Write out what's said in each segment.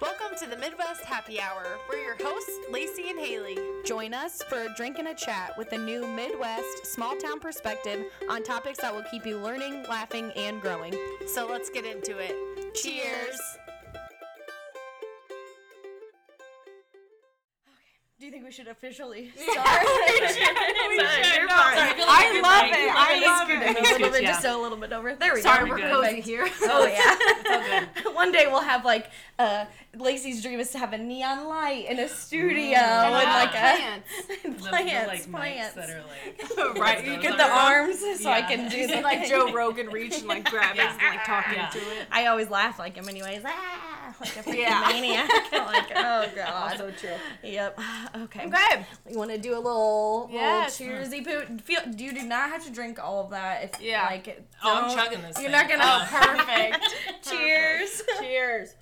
Welcome to the Midwest Happy Hour. We're your hosts, Lacey and Haley. Join us for a drink and a chat with a new Midwest small town perspective on topics that will keep you learning, laughing, and growing. So let's get into it. Cheers. Okay. Do you think we should officially start? should. You're No, fine. sorry, I feel I like love it. I love it. A little bit, yeah. just a little bit over. There we go. Sorry, go. we're cozy here. Oh yeah. It's all One day we'll have like uh, Lacey's dream is to have a neon light in a studio And and like a plants. and The- the, plants, like, plants. that are like right. You You Get get the the arms so I can do You the like Joe Rogan reach and like grab it, Yeah. like talking Yeah. to it. I always laugh like him anyways. Ah, like a freaking Yeah. maniac. like, oh, oh god. Also true. Yep. Okay. Okay. You want to do a little, Yes. little cheersy poo? Feel? You do not have to drink all of that. If Yeah. like, it- Oh, I'm chugging this. You're thing. not gonna. Oh, perfect. Cheers. Cheers.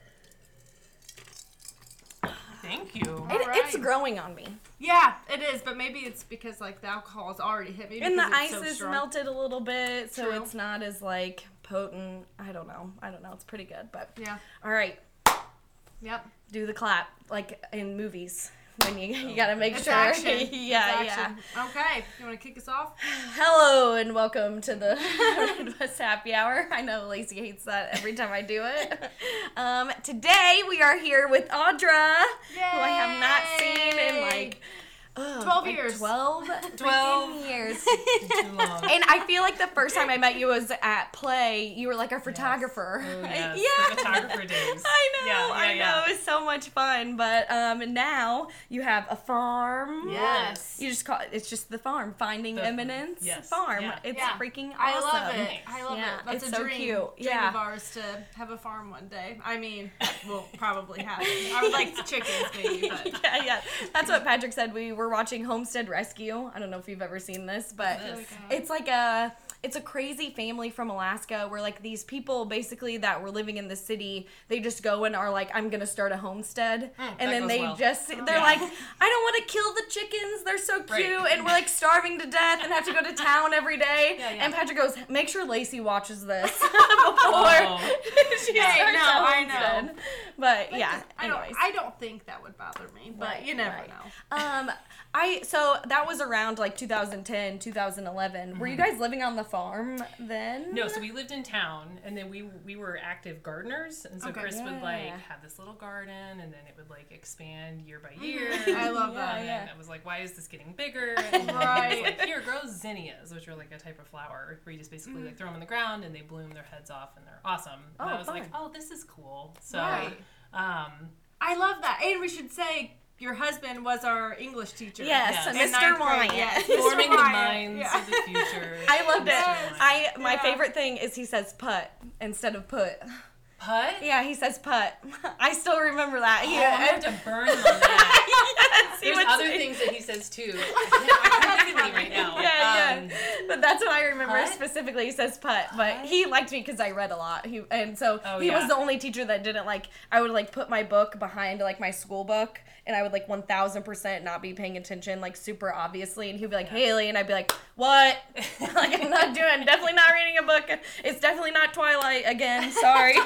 Thank you. It, All It's growing on me, Yeah, it is, but maybe it's because like the alcohol's already hit me. and the ice so is strong. melted a little bit, so True. it's not as like potent. I don't know. I don't know. It's pretty good, but Yeah. all right. Yep. Do the clap like in movies when you you gotta make It's sure. action. yeah, It's yeah. Okay. You want to kick us off? Hello and welcome to the Midwest Happy Hour. I know Lacey hates that every time I do it. Um, today we are here with Audra, who I have not seen in like ugh, 12 like years. 12, 12. 12 years. And I feel like the first time I met you was at play. You were like a photographer. Oh, yes. Yeah. The photographer days. I know, Yeah, yeah, I know. yeah. It was so much fun. But um, now you have a farm. Yes. You just call it, it's just the farm, Finding The- Eminence yes, Farm. yeah. It's freaking awesome. I love it. I love it. That's it's a so dream, cute. dream Yeah. of ours to have a farm one day. I mean, we'll probably have it. I would like chickens maybe, but yeah, yeah. That's what Patrick said. We were watching Homestead Rescue. I don't know if you've ever seen this, but oh This. it's like a it's a crazy family from Alaska where like these people basically that were living in the city, they just go and are like, I'm gonna start a homestead, that and then they well. just they're Yeah. like, I don't want to kill the chickens. They're so cute, Right. and we're like starving to death and have to go to town every day. Yeah, yeah. And Patrick goes, make sure Lacey watches this before Oh. she Hey, starts no, I know. homestead. But yeah, I don't, I don't think that would bother me, but Right, you never right. know. Um, I so that was around like 2010, 2011. Were you guys living on the farm then? No, so we lived in town, and then we we were active gardeners, and so Okay. Chris would like have this little garden, and then it would like expand year by year. I love that. And yeah. then I was like, why is this getting bigger? And then Right. was like, here, grows zinnias, which are like a type of flower where you just basically like throw them in the ground and they bloom their heads off and they're awesome. And Oh, I was like, fun. oh, this is cool. So, Right. um, I love that, and we should say your husband was our English teacher. Yes, Yes. In Mr. Wyatt. yes. forming Mr. the minds yeah. of the future. I loved it. I my Yeah. favorite thing is he says put instead of put. Put? Yeah, he says put. I still remember that. Oh, He, I'm gonna have to burn on that. yes, he There's other say- things that he says too. I can't think right now. Yeah, Um, yeah. But that's what I remember Put? specifically. He says put, but he liked me because I read a lot. He and so Oh, he yeah. was the only teacher that didn't like. I would like put my book behind like my school book, and I would like one thousand percent not be paying attention, like super obviously. And he'd be like, Haley, and I'd be like, what? like I'm not doing. Definitely not reading a book. It's definitely not Twilight again. Sorry.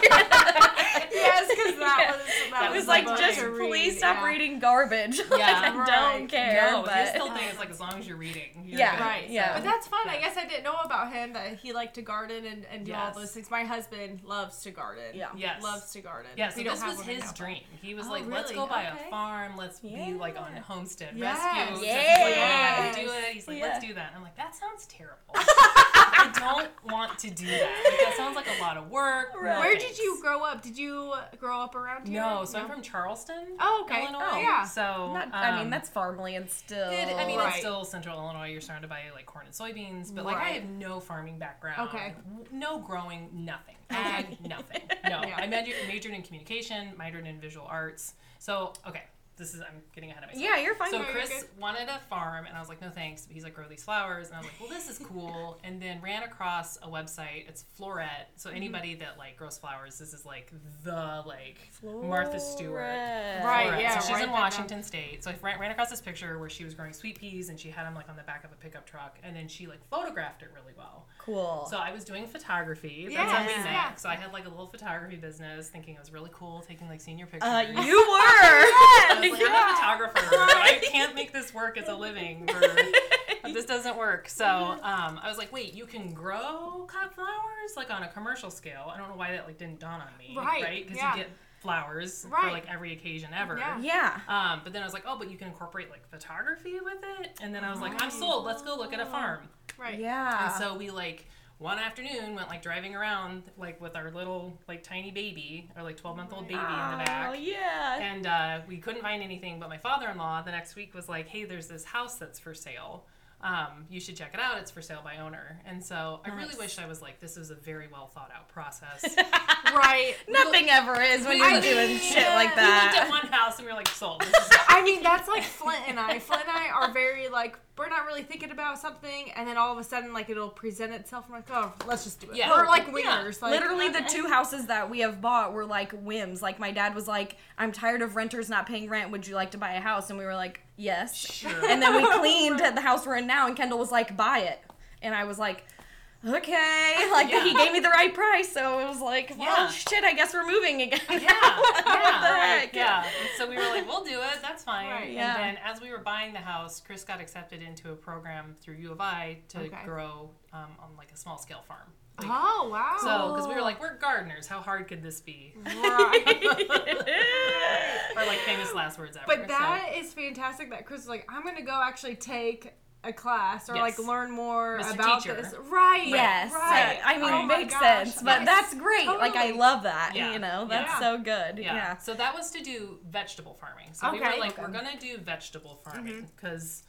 Yes, because that Yeah. was that it was the like just to read, please stop yeah. reading garbage. like, I right. don't care. no, but his whole thing is like long as you're reading. You're Yeah, good. Right. Yeah. But that's fun. I guess I didn't know about him that he liked to garden and, and do all those things. My husband loves to garden. Yeah. Yes. Loves to garden. Yeah, so We this was one right his now, dream. He was Oh, like, let's really? go buy Okay. a farm. Let's be like on homestead Yes. rescue. So he's Yeah. like, yeah, do it. He's like, let's do that. I'm like, that sounds terrible. I don't want to do that. Like, that sounds like a lot of work. Right. Where did you grow up? Did you grow up around here? No, so I'm from Charleston, Oh, okay. Illinois. Oh, yeah. So Not, I mean, um, that's farmland still. It, I mean, Right. it's still central Illinois. You're surrounded by like corn and soybeans, but like I have no farming background. Okay. No growing, nothing. Ag, nothing. No. Yeah. I majored, majored in communication, minored in visual arts. So, okay. This is I'm getting ahead of myself. Yeah, you're fine. So No, Chris wanted a farm, and I was like, no thanks. But He's like, grow these flowers, and I was like, well, this is cool. And then ran across a website. It's Floret. So Mm-hmm. anybody that like grows flowers, this is like the like Martha Stewart. Right, Floret. yeah, So she's write in that down. Washington State. So I ran, ran across this picture where she was growing sweet peas, and she had them like on the back of a pickup truck, and then she like photographed it really well. Cool. So I was doing photography. That's how we met. yeah. So I had like a little photography business, thinking it was really cool, taking like senior pictures. uh, you were. I was like, Yeah. I'm a photographer. I can't make this work as a living. Or, this doesn't work. So um, I was like, wait, you can grow cut flowers like on a commercial scale. I don't know why that like didn't dawn on me. Right, Right? Because yeah. you get flowers for like every occasion ever. Yeah. Yeah. Um, but then I was like, oh, but you can incorporate like photography with it. And then I was like, I'm sold. Let's go look at a farm. Right. Yeah. And so we like one afternoon went like driving around like with our little like tiny baby, our like 12 month old baby in the back. Oh yeah. And uh, we couldn't find anything, but my father in law the next week was like, hey, there's this house that's for sale. Um, you should check it out. It's for sale by owner. And so I really Nice. wish I was like, this is a very well thought out process. Right. Nothing ever is when you're doing mean, shit like that. we looked at one house and we were like, sold. I mean, that's like Flint and I. Flint and I are very like we're not really thinking about something, and then all of a sudden, like it'll present itself. I'm like, oh, let's just do it. Yeah. We're like Yeah. wingers. Like, Literally, the two houses that we have bought were like whims. Like my dad was like, "I'm tired of renters not paying rent. Would you like to buy a house?" And we were like, "Yes." Sure. And then we cleaned the house we're in now, and Kendall was like, "Buy it," and I was like. Okay, like Yeah. he gave me the right price, so it was like, well, Yeah. shit, I guess we're moving again. Yeah, what yeah, the heck? yeah. And so we were like, we'll do it. That's fine. Right. Yeah. And then as we were buying the house, Chris got accepted into a program through U of I to Okay. grow um, on like a small scale farm. Like, Oh wow. So, because we were like, we're gardeners. How hard could this be? right. Or like famous last words ever. But so- that is fantastic that Chris was like, I'm gonna go actually take a class or Yes. like learn more Mr. about Teacher. this. Right. Yes, Right. I mean, Oh it makes gosh. sense, but Yes. that's great. Like, I love that. Yeah. You know, that's Yeah. so good. yeah. Yeah. So that was to do vegetable farming. So we were like, Okay. we're gonna do vegetable farming mm-hmm. because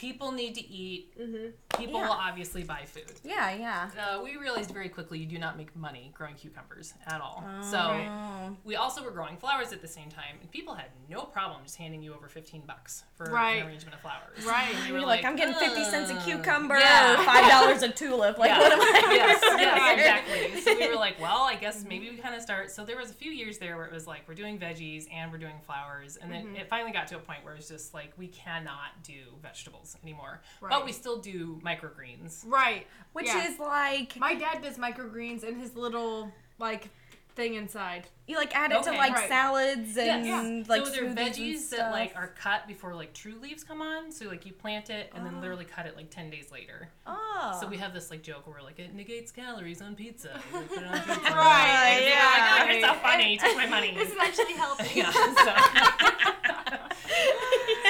people need to eat. Mhm. People Yeah. will obviously buy food. Yeah, yeah. Uh, we realized very quickly you do not make money growing cucumbers at all. so Oh. we also were growing flowers at the same time, and people had no problem just handing you over fifteen bucks for Right. an arrangement of flowers. Right. And you You're were like, I'm getting 50 cents a "Uh, cucumber yeah. or $5 a tulip. Like, Yeah. what am I yes, yes, exactly. So we were like, well, I guess maybe we kind of start. So there was a few years there where it was like we're doing veggies and we're doing flowers, and then it finally got to a point where it's just like we cannot do vegetables anymore, Right. but we still do microgreens. Right. Which Yeah. is like, My dad does microgreens in his little like thing inside. you like add it to like Right. salads and Yes. like so they're veggies that like are cut before like true leaves come on. So like you plant it and then oh. literally cut it like ten days later. Oh. So we have this like joke where we're like it negates calories on pizza. You put it on pizza. Right, And yeah. Like, oh, you're so Right. funny. Take my money. This is actually healthy. yeah. So.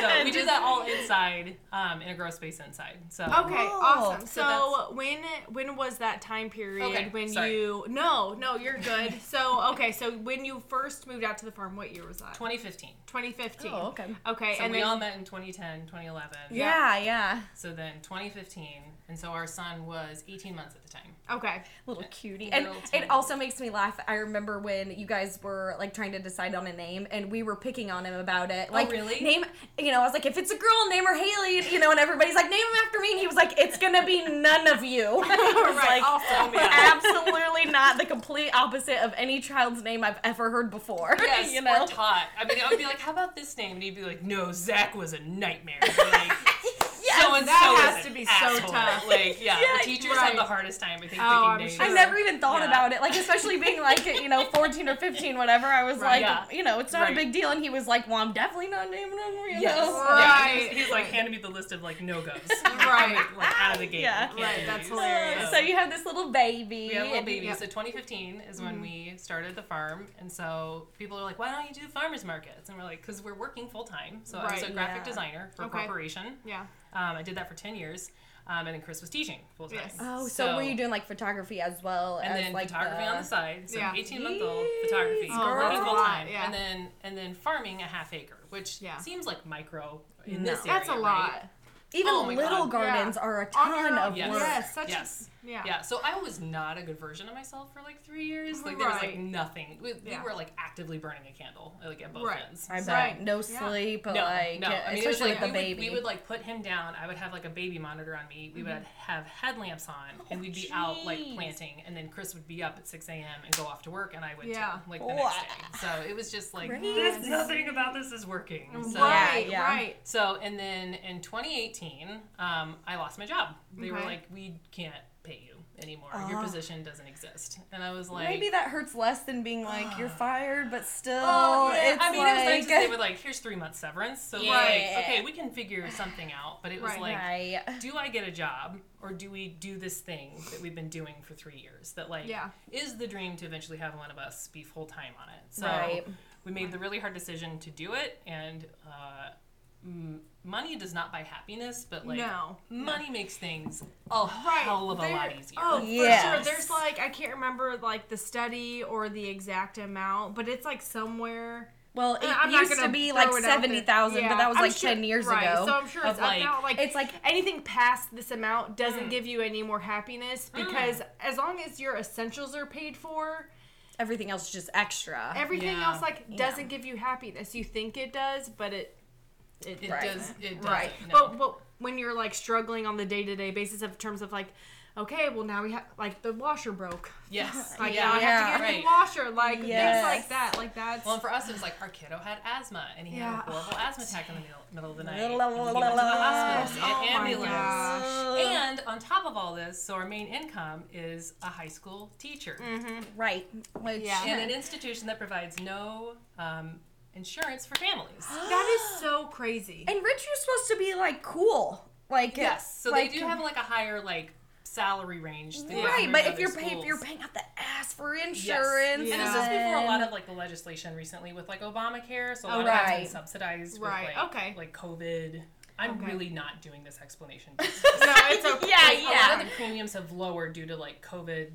so we do that all inside um, in a grow space inside. So Okay, Oh, awesome. so So, when when was that time period Okay, when sorry. you No, no, you're good. so, okay, so when you first moved out to the farm, what year was that? 2015. 2015. Oh, okay. Okay, So and we then all met in 2010, 2011. Yeah, yeah. So then 2015, and so our son was 18 months at the time. Okay. Little cutie. And Little it also makes me laugh. I remember when you guys were like trying to decide on a name and we were picking on him about it. Oh, like Oh, really? name you know, I was like, if it's a girl, name her Haley, you know, and everybody's like, name him after me and he was like, It's gonna be none of you. I was Right, like awesome. absolutely not the complete opposite of any child's name I've ever heard before. Yes, you know? or Todd. I mean, I would be like, how about this name? And he'd be like, no, Zach was a nightmare. Like, so and that so has to an be so asshole. tough. Like, yeah, Yeah, the teachers right. have the hardest time, I think, Oh, picking names. sure. I never even thought Yeah. about it. Like, especially being like, you know, 14 or 15, whatever. I was Right. like, Yeah. you know, it's not Right. a big deal. And he was like, well, I'm definitely not naming him, you Yes. know? Yeah, Right. he's, he's like handing me the list of like no goes. Right. like out of the gate. Yeah. You can't Right, do that's these. hilarious. So you have this little baby. We have a little baby. Yep. So 2015 is when mm-hmm. we started the farm, and so people are like, "Why don't you do farmers markets?" And we're like, "Cause we're working full time." So I was a graphic designer for a corporation. Yeah. Um, I did that for 10 years, um, and then Chris was teaching full time. Yes. Oh, so, were you doing like photography as well and as then like photography the... on the side. So Yeah. 18 month old photography, Oh, working full time, yeah. and then and then farming a half acre, which Yeah. seems like micro in No. this area. That's a right? lot. Even Oh little God. gardens Yeah. are a ton of Yes. work. Yes, such Yes. Yeah. Yeah, so I was not a good version of myself for like three years. Like there was like Right. nothing. We, we Yeah. were like actively burning a candle, like at both Right. ends. I So- bet Right. no Yeah. sleep, but no, like no. I mean, it was especially like with the we would, baby. we would like put him down. I would have like a baby monitor on me. We would Mm-hmm. have headlamps on, and we'd be out like planting. And then Chris would be up at six a.m. and go off to work, and I would Yeah. too, like the Wow. next day. So it was just like Crazy. this. Nothing about this is working. So, right, yeah. right. So and then in 2018, um, I lost my job. They were Okay. like, "We can't anymore. Your Oh. position doesn't exist." And I was like, Maybe that hurts less than being like you're fired, but still, Oh, yeah. it's I mean, like it was nice that they were like, "Here's three months severance." So Yeah. like, okay, we can figure something out. But it was Right. like, right. do I get a job or do we do this thing that we've been doing for three years? That like Yeah. is the dream to eventually have one of us be full time on it. So Right. we made the really hard decision to do it, and uh, money does not buy happiness, but like no. money makes things a Right. hell of a there- lot easier. Oh, for sure. There's like I can't remember like the study or the exact amount, but it's like somewhere. Well, it I'm used to be like it out seventy thousand, Yeah, but that was I'm like sure- ten years right, ago. So I'm sure it's like- like, like it's like anything past this amount doesn't Mm. give you any more happiness because as long as your essentials are paid for, everything else is just extra. everything Yeah. else like doesn't give you happiness. You think it does, but it it, it Right. does. It does. right. No. But but when you're like struggling on the day to day basis of terms of like, okay, well now we have like the washer broke. yes. Like yeah. now I have to get a Right. new washer. Like things like that. Like that's Well, for us, it was like our kiddo had asthma, and he Yeah. had a horrible asthma attack in the middle, middle of the night. Yes. and we went to the hospital, Oh we had my ambulance. gosh. And on top of all this, so our main income is a high school teacher right. Which, Yeah. in an institution that provides no um, insurance for families. that is so crazy. And Rich was supposed to be like cool. Like yes, so like, they do have like a higher like salary range. Than Right, but if you're paying if you're paying out the ass for Yes. insurance, And this is before a lot of like the legislation recently with like Obamacare, so a oh, lot Oh, of that's been subsidized Right, with like, okay. like COVID. I'm Okay. really not doing this explanation. no, it's okay. Yeah, Like, A lot yeah. of the premiums have lowered due to like COVID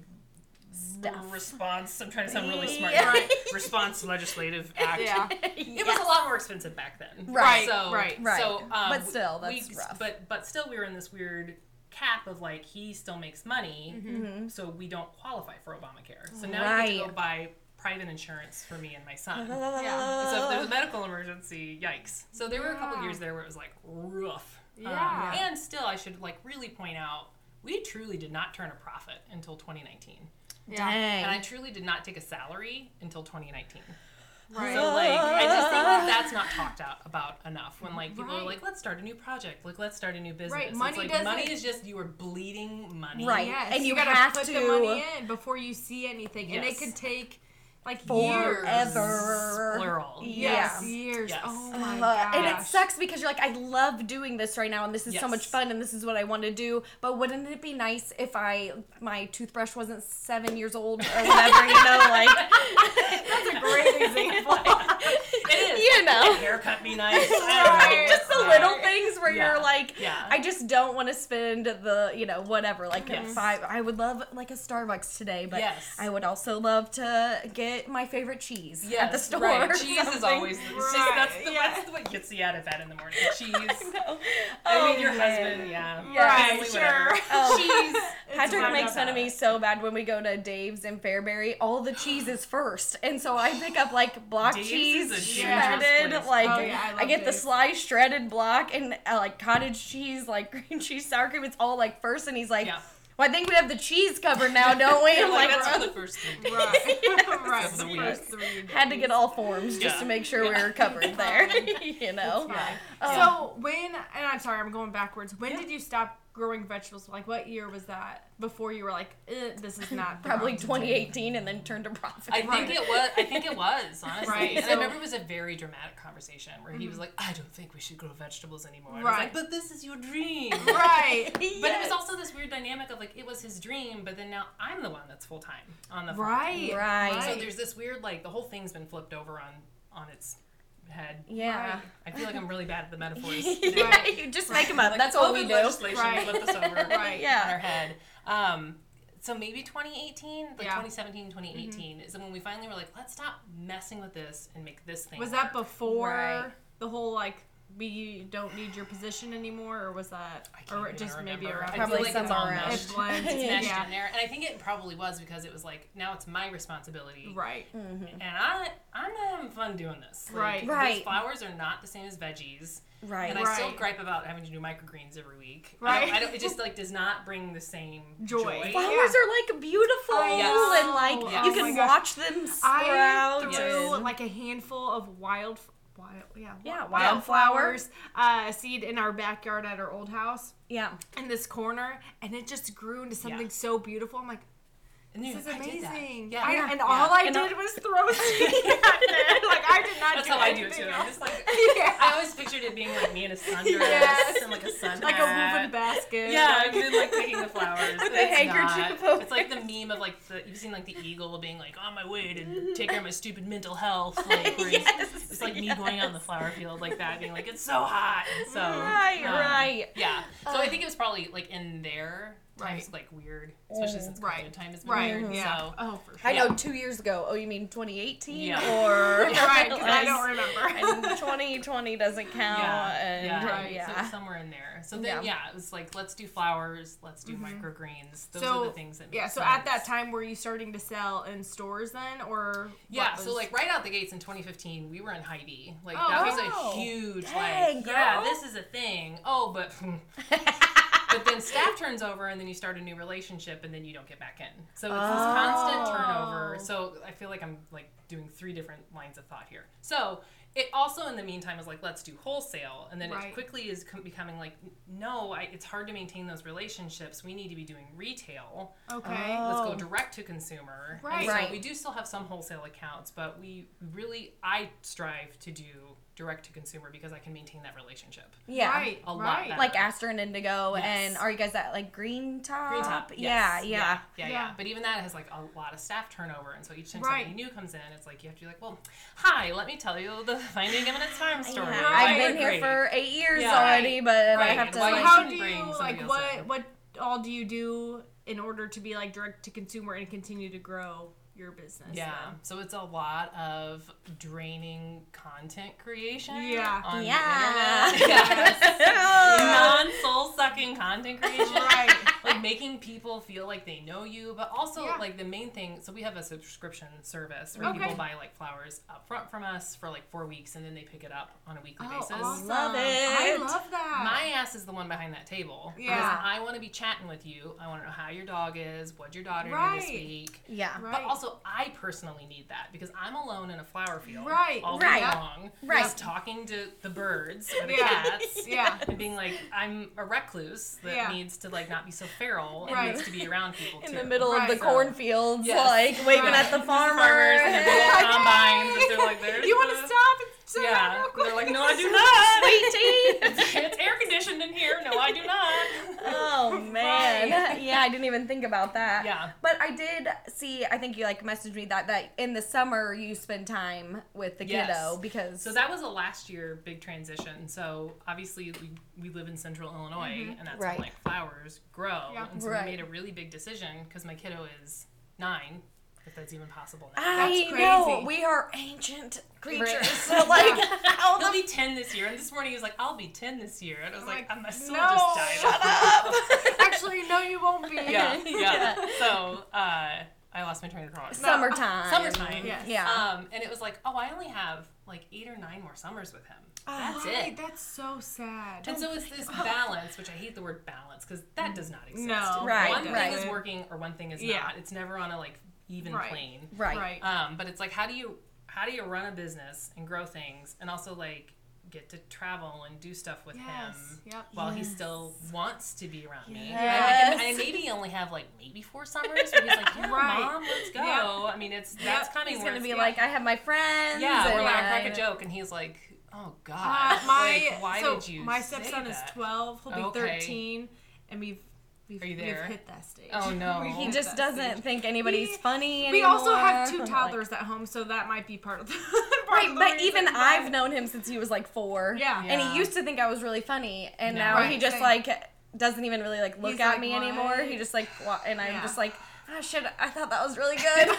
Stuff. response. I'm trying to sound really smart. Yeah. Right. Response legislative act. Yeah. It was a lot more expensive back then. Right, So, right, right. So, um, But still, we- that's rough. But but still, we were in this weird cap of like he still makes money, Mm-hmm. so we don't qualify for Obamacare. So now you get to go buy private insurance for me and my son. Yeah. So if there's a medical emergency, yikes. So there were a couple Yeah. years there where it was like rough. Um, Yeah. and still, I should like really point out, we truly did not turn a profit until 2019. Yeah. And I truly did not take a salary until 2019. Right. So like, I just think that that's not talked out about enough. When like people are like, let's start a new project, like let's start a new business. Right, It's money like, doesn't- money is just you are bleeding money. Right. Yes, And you gotta put to- the money in before you see anything, and it Yes. could take like Forever. years. Plural. Yes, Yeah. years. Yes. Oh my Uh, gosh. and it sucks because you're like, I love doing this right now, and this is so much fun, and this is what I want to do. But wouldn't it be nice if I my toothbrush wasn't seven years old or whatever? you know, like That's a great example. It is. You know. Like, haircut be nice. I. Right. just the Right. little things where Yeah. you're like, Yeah. I just don't want to spend the you know whatever like Yes. five. I would love like a Starbucks today, but Yes. I would also love to get my favorite cheese Yes, at the store. Right. or Cheese is always the, Right, that's, the, yeah. that's what gets you out of bed in the morning. Cheese. No. I Oh, mean, your man. husband, yeah. Yes. Family, Sure. whatever. Oh. Cheese. Patrick makes fun of me so bad when we go to Dave's in Fairbury. All the cheese is first, and so I pick up like block Dave's cheese is a shredded, dangerous like Oh, yeah, I I, get the Dave's. sliced shredded block and uh, like cottage cheese, like green cheese, sour cream. It's all like first, and he's like, Yeah. "Well, I think we have the cheese covered now, don't we?" I'm like, like, that's for the first three. right. right. The first three had to get all forms just Yeah. to make sure we were covered there. you know. Fine. Oh. So when and I'm sorry, I'm going backwards. When Yeah. did you stop growing vegetables? Like what year was that? Before you were like, eh, this is not Probably 2018, and then turned to profit. I think it was. I think it was honestly. Right, And so- I remember it was a very dramatic conversation where he was like, "I don't think we should grow vegetables anymore." And I was Right. like, "But this is your dream." do. Right. But it was also this weird dynamic of like it was his dream, but then now I'm the one that's full time on the farm. Right. Right. So there's this weird like the whole thing's been flipped over on on its head. yeah. Right. I feel like I'm really bad at the metaphors. yeah, you just make them up. Like, That's what we do. Legislation Right. flip this over Right. Yeah. on our head. Um, so maybe 2018, like Yeah. 2017, 2018 is when we finally were like, let's stop messing with this and make this thing. Was that before Right. the whole like we don't need your position anymore, or was that, or even just maybe remember. around? I Probably feel like it's all around. meshed. It blends. It's meshed yeah. in there, and I think it probably was because it was like now it's my responsibility, Right. Mm-hmm. and I I'm not having fun doing this. Like, Right. These Right. flowers are not the same as veggies, Right. and I still Right. gripe about having to do microgreens every week. I Right. don't, I don't, it just like does not bring the same Joy. joy. Flowers Yeah. are like beautiful I Yes. and like Yes. you Oh can my gosh. watch them sprout. I threw and- like a handful of wild, wild, yeah, Yeah, wi- wildflowers. uh, seed in our backyard at our old house yeah. in this corner, and it just grew into something Yeah. so beautiful. I'm like, And this is I did that. amazing. Yeah, I- and yeah. all I And did I- was throw seed at it. Like I did not. That's do how I do it too. I'm just like yeah. I always pictured it being like me in a sundress Yes. and like a sun like a woven basket. Yeah, like- and then like picking the flowers. With it's handkerchief not. It's like the meme of like the you've seen like the eagle being like on my way to take care of my stupid mental health. Like Yes. it's like me going out in the flower field like that, being like it's so hot. And so Right, um, right. Yeah. So I think it was probably like in there times Right. like weird, especially since Right. COVID time has been Right. weird. Yeah. So Oh, for sure. I know two years ago. Oh, you mean 2018 Yeah. or right. 'cause I don't remember. and 2020 doesn't count. yeah, and yeah, Right. yeah. So somewhere in there. So then, Yeah. yeah. it was like let's do flowers, let's do microgreens. Those Mm-hmm. So, are the things that. Make Yeah, so at that time, were you starting to sell in stores then, or Yeah, what so like right out the gates in 2015, we were in Hy-Vee. Like Oh, that was wow. a huge Dang, like, yeah, this is a thing. Oh, but but then staff turns over and then you start a new relationship and then you don't get back in. So it's this constant oh. turnover. Oh. So I feel like I'm like doing three different lines of thought here. So it also in the meantime is like let's do wholesale and then Right. it quickly is com- becoming like no I, it's hard to maintain those relationships we need to be doing retail okay, Oh. let's go oh. direct to consumer. Right. So Right. we do still have some wholesale accounts, but we really I strive to do direct to consumer because I can maintain that relationship. yeah. right, A lot right. better. Like Aster and Indigo, Yes. and are you guys at like Green Top? Green top. Yeah, yes. yeah. yeah, yeah, Yeah. But even that has like a lot of staff turnover, and so each time Right. somebody new comes in, it's like you have to be like, well, hi, let me tell you the Finding Eminence Time story. Yeah. Why I've been here great. for eight years Yeah. already, but I have to why So you like. how do you somebody like what in. what all do you do in order to be like direct to consumer and continue to grow your business? Yeah, then? so it's a lot of draining content creation. Yeah. on Yeah. the internet. Yes. Yeah. non soul sucking content creation. Right. Like making people feel like they know you, but also Yeah. like the main thing. So we have a subscription service where Okay. people buy like flowers up front from us for like four weeks, and then they pick it up on a weekly Oh, basis. awesome. Love it! I love that. My ass is the one behind that table. because Yeah. I want to be chatting with you. I want to know how your dog is, what your daughter did this week. Yeah. Right. But also, I personally need that because I'm alone in a flower field Right, all right. day long, Right. just talking to the birds or the Yeah. cats, yeah. and being like, I'm a recluse that Yeah. needs to like not be so feral and Right. needs to be around people In the middle of the Right. cornfields, Yes. like waving Right. at the farmer. farmers and the Yeah. little combines, and they're like, "There's You want the- to stop and say that Yeah, they're like, "No, I do not." Sweet tea. it's, it's air conditioned in here. No, I do not. Oh man. Right. Yeah, I didn't even think about that. Yeah. But I did see I think you like messaged me that that in the summer you spend time with the Yes. kiddo because So that was a last year big transition. So obviously we, we live in central Illinois mm-hmm. and that's Right. where like flowers grow. Yeah. And so Right. we made a really big decision because my kiddo is nine, if that's even possible now. I That's know crazy. we are ancient creatures. Right. So like how He'll the be 10 this year. And this morning he was like, I'll be 10 this year. And I was like, like, my soul no, just died. shut up. Actually, no, you won't be. yeah, yeah. Yeah. So uh, I lost my train of thought. Summertime. Summertime. Yes. Yeah. Um, and it was like, oh, I only have like eight or nine more summers with him. That's Right, it. That's so sad. And so it's this balance, which I hate the word balance because that does not exist. No, Right, One right. thing is working or one thing is Yeah. not. It's never on a like even Right. plane. right. Right. Um, but it's like how do you how do you run a business and grow things and also like get to travel and do stuff with Yes. him Yep. while he still wants to be around me. Yes. And, and maybe only have like maybe four summers where he's like, yeah, Right. mom, let's go. Yeah. I mean, it's that's Yep. coming. He's gonna be it's- like, I have my friends. yeah, and or like I crack a joke and he's like, oh Uh, god, my like, why so did you? my stepson is that? 12. He'll be Okay. 13, and we've we've, Are you there? we've hit that stage. Oh, no. He just doesn't stage. think anybody's We- funny We anymore. also have two Like- toddlers at home, so that might be part of the part Right, of the but even reason, I've but- known him since he was like four. Yeah. And he used to think I was really funny, and No. now he just same. like doesn't even really like look He's at like, me "What?" anymore. He just like, wa- and I'm Yeah. just like, oh shit, I thought that was really good.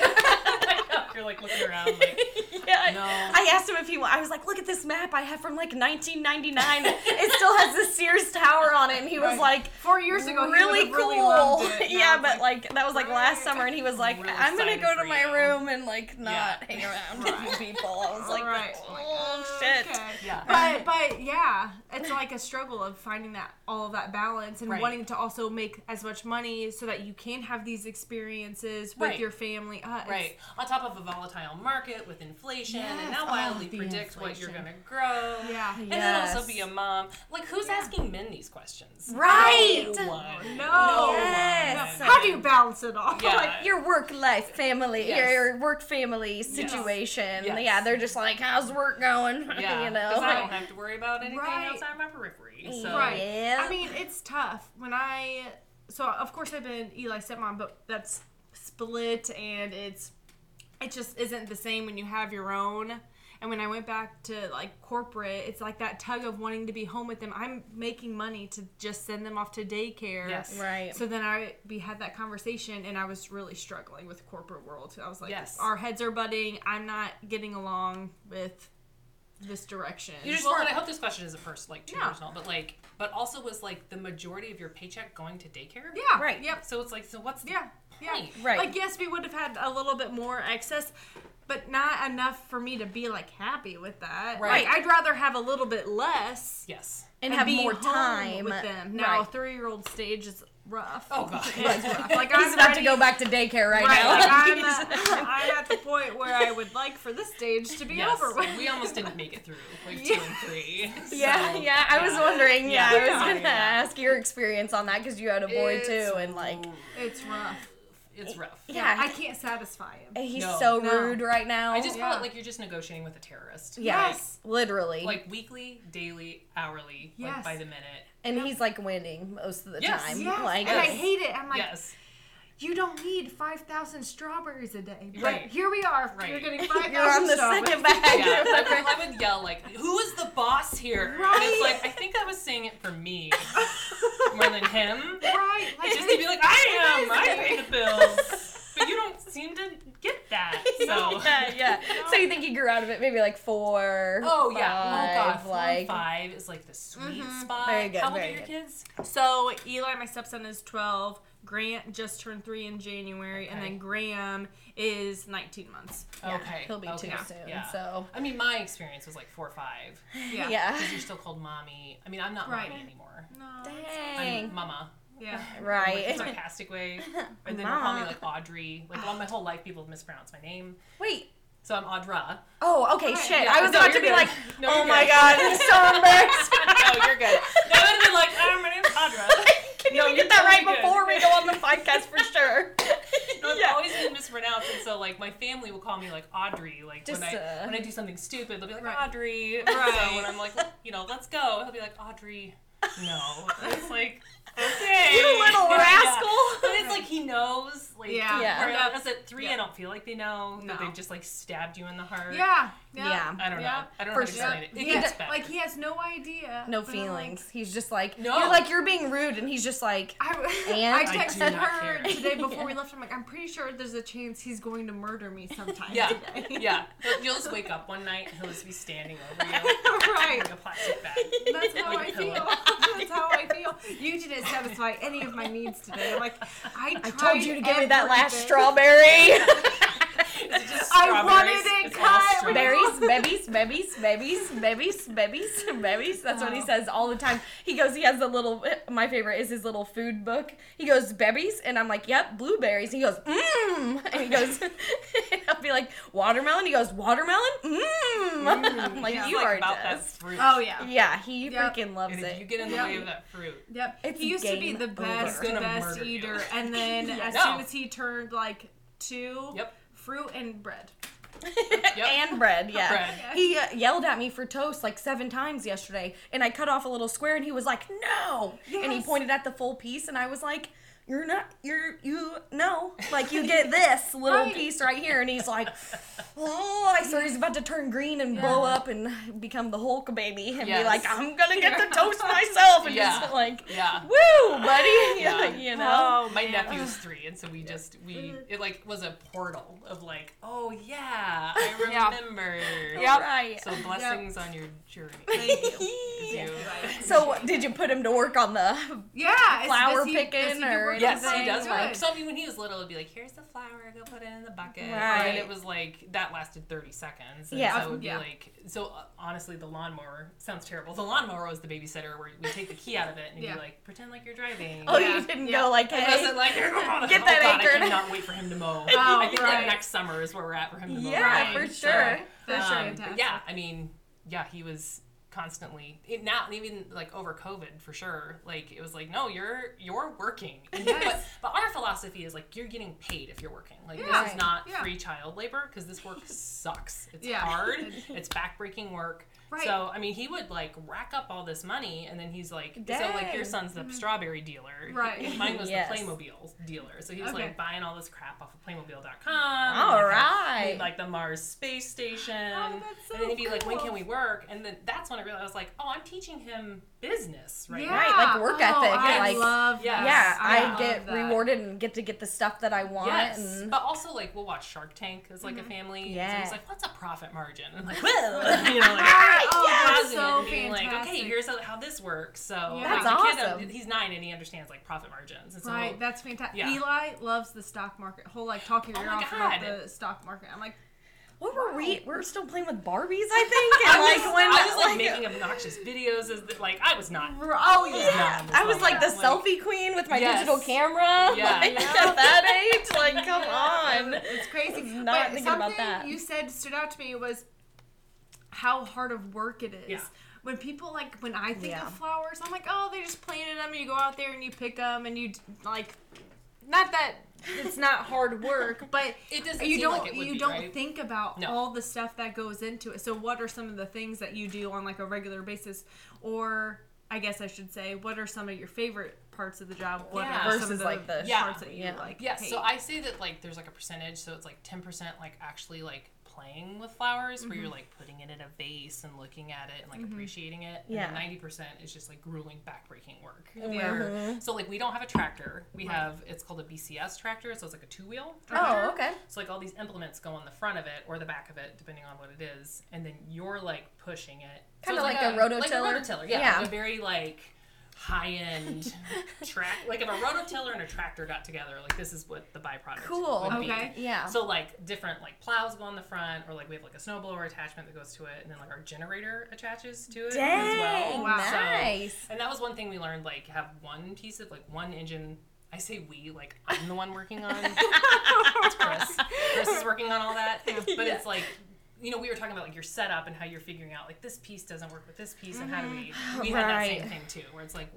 You're like looking around, like, Yeah, No. I asked him if he. wa- I was like, "Look at this map I have from like 1999. it still has the Sears Tower on. And he was Right. like, Four years ago, really would've cool. really loved it. Yeah, but like, like that was like last right. summer, and he was like, Real "I'm gonna go to my you. room and like not Yeah. hang around with you people." I was like, Right. "Oh shit." Okay. Yeah. But but yeah, it's like a struggle of finding that all of that balance and Right. wanting to also make as much money so that you can have these experiences with Right. your family. Uh, Right. On top of a volatile market with inflation and Yes. now Oh, wildly the predict what you're going to grow. Yeah. And then also be a mom. Like, who's asking men these questions? Right. No one. No. Yes. How do you balance it all? Yeah. Like, your work life family Yes. your work family situation Yes. yeah they're just like how's work going Yeah. you Because know I don't have to worry about anything Right. outside my periphery. So. Right. Yeah. I mean, it's tough. When I so of course I've been Eli's stepmom, but that's split and it's it just isn't the same when you have your own. And when I went back to like corporate, it's like that tug of wanting to be home with them. I'm making money to just send them off to daycare. Yes. right So then I we had that conversation and I was really struggling with corporate world. I was like, Yes. our heads are butting. I'm not getting along with this direction. You just well, weren't- and I hope this question isn't pers- like too No. personal, but like, but also was like the majority of your paycheck going to daycare. yeah. Right. Yep. So it's like, so what's the Yeah. Yeah. Right. Like yes, we would have had a little bit more excess, but not enough for me to be like happy with that. Right. Like I'd rather have a little bit less Yes. and, have be more time with them. Now, right. three year old stage is rough. Oh god. It's rough. Like he's I'm about ready, to go back to daycare right, Right, now like I'm, at, I'm at the point where I would like for this stage to be Yes. over with. We almost didn't make it through like two and three. yeah So, yeah i was wondering yeah, Yeah. i was gonna ask your experience on that because you had a boy It's too and like It's rough. It's rough. yeah I can't satisfy him. he's No. so No. rude right now I just Yeah. feel it like you're just negotiating with a terrorist. yeah Yes. literally Like weekly, daily, hourly, like Yes. by the minute. and he's like winning most of the Yes. time Yes. like and I Yes. hate it. I'm like, yes. You don't need 5,000 strawberries a day. But Right. here we are. Right. You're getting 5,000 you're on the second bag Yeah, I, would, I would yell like, "Who is the boss here?" And Right. it's like I think I was saying it for me more than him, Right. Like, just to be like, "I am, I pay the bills," but you don't seem to get that. So yeah, yeah. So you think he grew out of it maybe like four? Oh yeah, oh god, five, four like and five is like the sweet Mhm. spot. Very good, How old very are your good. kids? So Eli, my stepson, is 12. Grant just turned three in January, and then Graham is 19 months. Yeah, okay, he'll be okay, two soon. Yeah. So I mean, my experience was like four or five. Yeah. yeah. Because you're still called mommy. I mean, I'm not Right. mommy anymore. No. Dang. I'm mama. Yeah. in, like, Right. a sarcastic way. And then they'll call me like Audrey. Like all my whole life, people have mispronounced my name. Wait. So I'm Audra. Oh, okay. Right, Shit. yeah. I was No, about to be good. like, No, oh my good. god, I'm so embarrassed. no, you're good. That would have been like, oh, my name's Audra. Can you No, get you're that right good. before we go on the podcast for sure? No, it's Yeah. always been mispronounced, and so like my family will call me like Audrey. Like Just, when I uh, when I do something stupid, they'll be like Right. Audrey. Right. So when I'm like, you know, let's go, he'll be like Audrey. No, it's like okay, You little Yeah. rascal. But it's like he knows, like Yeah. Yeah. Whereas at three, I don't feel like they know that they've just like stabbed you in the heart. Yeah. Yeah. I don't know. Yeah. I don't For know sure. it. It He gets has- better. like he has no idea. No but I'm feelings. He's just like, No. you're like, you're being rude. And he's just like, Like, I, And? I I texted not her care. today before we left. I'm like, I'm pretty sure there's a chance he's going to murder me sometime yeah, today. yeah. You'll- You'll just wake up one night and he'll just be standing over you right. like a plastic bag. That's how Like I a pillow. feel. That's how I feel. You didn't satisfy any of my needs today. I'm like, I, I told you to give me that last strawberry. Is it just I strawberries? wanted it It's all cut. strawberries. Berries, babies, babies, babies, babies, babies, babies. That's what he says all the time. He goes, he has the little, my favorite is his little food book. He goes, babies, and I'm like, yep, blueberries. He goes, mmm, and he goes, and I'll be like, watermelon. He goes, watermelon, mmm. I'm like, yeah. you It's are like about that just. fruit. Oh yeah. Yeah, he Yep. freaking loves And if you get in the Yeah. way of that fruit, Yep. It's he used to be the best, the best murder you. eater, and then as No. soon as he turned like two, Yep. fruit and bread. and bread, yeah. Bread. He uh, yelled at me for toast like seven times yesterday, and I cut off a little square, and he was like, "No!" And he pointed at the full piece, and I was like, "You're not, you're you no, like you get this little Right. piece right here." And he's like, "Oh!" I swear he's about to turn green and blow up and become the Hulk baby, and be like, "I'm gonna get the toast myself," and Yeah. just like, yeah. "Woo, buddy!" Yeah. you know. Oh, My nephew's three, and so we just we it like was a portal of like, oh yeah, I remember Yeah. Yep. right. So blessings on your journey. Thank you. So did you put him to work on the? Yeah. Flower does he- does picking or work Yes, anything? he does Good. work. So I mean, when he was little, it'd be like, "Here's the flower, go put it in the bucket," Right. and it was like that lasted thirty seconds. And Yeah. so it would be Yeah. like, so uh, honestly, the lawnmower sounds terrible. The lawnmower was the babysitter where we take the key out of it and you'd Yeah. be like, pretend like you're driving. Oh, Yeah. you didn't Yeah. go like, It hey. wasn't like Get oh, that God, anchored. I cannot wait for him to mow. Oh, I think right. that next summer is where we're at for him to mow. Yeah, the for lawn. sure. That's um, fantastic. But yeah, I mean, yeah, he was constantly it, now even like over covid for sure like it was like no you're you're working Yes. but, but our philosophy is like you're getting paid if you're working like Yeah. this is not Yeah. free child labor because this work sucks it's Yeah. hard it's backbreaking work Right. so i mean he would like rack up all this money and then he's like so like your son's the mm-hmm. strawberry dealer Right. mine was Yes. the playmobil dealer so he was Okay. like buying all this crap off of playmobil.com All and, like, right. made, like the mars space station Oh, that's so and then he'd be like, "When can we work?" And then that's when I realized, I was like, "Oh, I'm teaching him business right Yeah. now." Right, like work Oh, ethic, I like- love Yeah. yeah, I, love get that. rewarded and get to get the stuff that I want. Yes, And but also like we'll watch Shark Tank as like a mm-hmm. family. So Yeah. he's like, "What's a profit margin?" And I'm like, "Well, you know, like Oh, that's pausing so it and being like, okay, here's how, how this works." So Yeah. like, That's the kid, awesome. um, he's nine and he understands like profit margins. And so Right, that's fantastic. Yeah. Eli loves the stock market. Whole like talking your Oh ear my off about the stock market. I'm like, what were we? We're still playing with Barbies, I think. And I was, like when I was like, making obnoxious videos as the, like I was not. oh yeah, not I was like the Like- selfie queen with my Yes. digital camera. Yeah. like, at that age, like come on. It's crazy. not but thinking something about that. you said stood out to me was how hard of work it is. Yeah. When people like when I think Yeah. of flowers, I'm like, oh, they just planted them. and You go out there and you pick them, and you like, not that it's not hard work, but It doesn't you seem don't like it would you be, don't right? think about No. all the stuff that goes into it. So what are some of the things that you do on like a regular basis, or I guess I should say, what are some of your favorite parts of the job? What Yeah. are some Versus, of the like, the- Yeah. parts that you Yeah. like? Yes, hate? so I say that like there's like a percentage, so it's like ten percent like actually like playing with flowers, where you're mm-hmm. like putting it in a vase and looking at it and like mm-hmm. appreciating it. Yeah. And ninety percent is just like grueling backbreaking work. Yeah. Where mm-hmm. so like we don't have a tractor. We have it's called a BCS tractor, so it's like a two wheel. Oh, okay. So like all these implements go on the front of it or the back of it, depending on what it is, and then you're like pushing it. So Kinda it's like a rototiller? Like a rototiller, yeah. Yeah. Like a very like high end track. Like if a rototiller and a tractor got together, like this is what the byproduct Cool. would be. Okay. Yeah. So like different like plows go on the front, or like we have like a snowblower attachment that goes to it, and then like our generator attaches to it as well. Wow. So- nice. and that was one thing we learned, like have one piece of like one engine. I say we, like I'm the one working on. it's Chris. Chris is working on all that, but it's like. You know, we were talking about like your setup and how you're figuring out like this piece doesn't work with this piece, and how do we? Mm-hmm. We had that same thing too, where it's like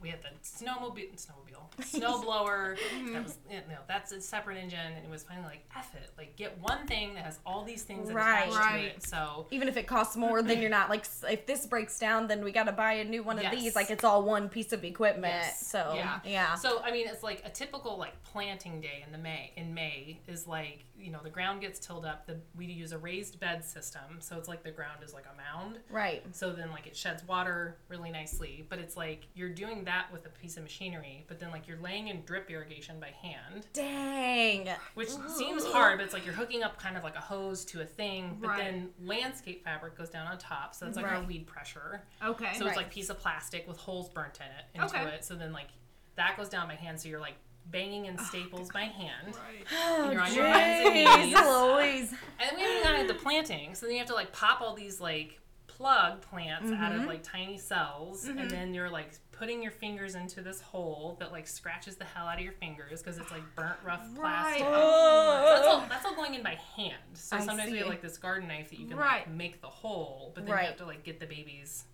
we had the snowmobile, snowmobile, snowblower. Mm-hmm. that was you know that's a separate engine, and it was finally like F it, like get one thing that has all these things Right. attached to it. So Even if it costs more, then you're not like if this breaks down, then we got to buy a new one of Yes. these. Like it's all one piece of equipment. Yes. So Yeah. yeah. So I mean, it's like a typical like planting day in the May in May is like you know the ground gets tilled up. The we use a raised bed system, so it's like the ground is like a mound. Right. So then like it sheds water really nicely, but it's like you're doing that with a piece of machinery, but then like you're laying in drip irrigation by hand, Dang. which seems hard, but it's like you're hooking up kind of like a hose to a thing, but Right. then landscape fabric goes down on top, so it's like our Right. weed pressure. okay. So Right. it's like piece of plastic with holes burnt in it into Okay. it. So then like that goes down by hand. So you're like banging in staples by hand. right. Oh, you're on your hands and knees. jeez Louise. And we haven't gotten into the planting. So then you have to like pop all these like plug plants out Mm-hmm. of like tiny cells, and then you're like putting your fingers into this hole that like scratches the hell out of your fingers because it's like burnt rough plastic. Right. So that's all, that's all going in by hand. So I sometimes we have like this garden knife that you can Right. like make the hole, but then Right. you have to like get the babies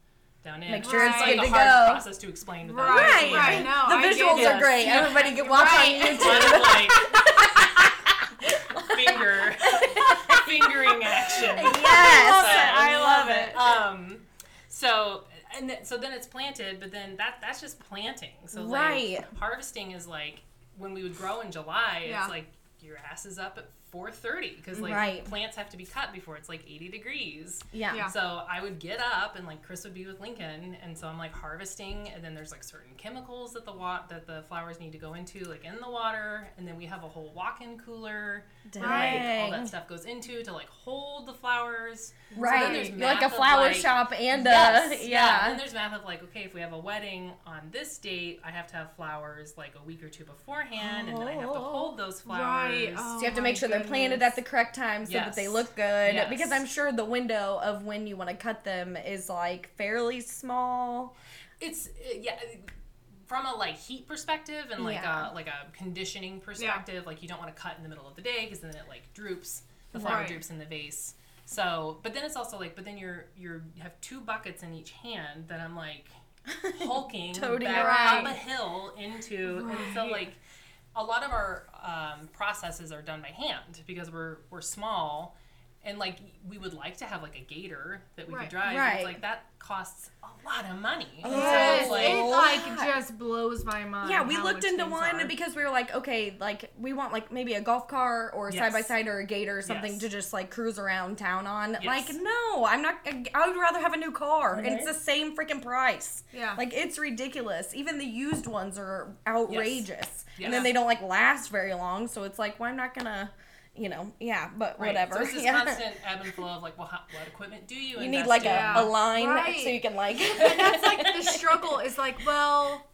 down in. Make sure it's like good a to hard go. process to explain. without Right, explaining right, it. no, the I visuals it. are great. Everybody get watch Right. on YouTube. like finger fingering action. Yes, So- I love it. Um, so and th- so then it's planted, but then that that's just planting. So like Right. harvesting is like when we would grow in July. Yeah. It's like your ass is up at 4:30 because like Right. plants have to be cut before it's like 80 degrees. Yeah. Yeah. So I would get up and like Chris would be with Lincoln, and so I'm like harvesting, and then there's like certain chemicals that the wa- that the flowers need to go into, like in the water, and then we have a whole walk-in cooler. that, Like, all that stuff goes into to like hold the flowers. So then Right. there's like a math of, flower like- shop and a yeah. yeah. And then there's math of like, okay, if we have a wedding on this date, I have to have flowers like a week or two beforehand, and then I have to Oh. hold those flowers. Right. Oh. So you have to make oh sure they're planted at the correct time so that they look good. Yes. Because I'm sure the window of when you want to cut them is like fairly small. It's uh, yeah. From a like heat perspective and like Yeah. a like a conditioning perspective, like you don't want to cut in the middle of the day because then it like droops. The flower Right. droops in the vase. So, but then it's also like, but then you're you're you have two buckets in each hand that I'm like hulking Toting back up a hill into, and so like a lot of our um, processes are done by hand because we're we're small, and like we would like to have like a gator that we Right. could drive. Right. It's like that costs a lot of money. And Yes, so it's like, it like just blows my mind. Yeah, we looked into one are. because we were like, okay, like we want like maybe a golf car or Yes. side by side or a gator or something Yes. to just like cruise around town on. Yes. Like, no, I'm not. I would rather have a new car, and it's the same freaking price. Yeah. like it's ridiculous. Even the used ones are outrageous, and then they don't like last very long. So it's like, well, I'm not gonna, you know, yeah, but right. whatever. So it's this yeah. constant ebb and flow of like, well, how, what equipment do you? You need like in? a, a line Right. so you can like. and that's like the struggle is like well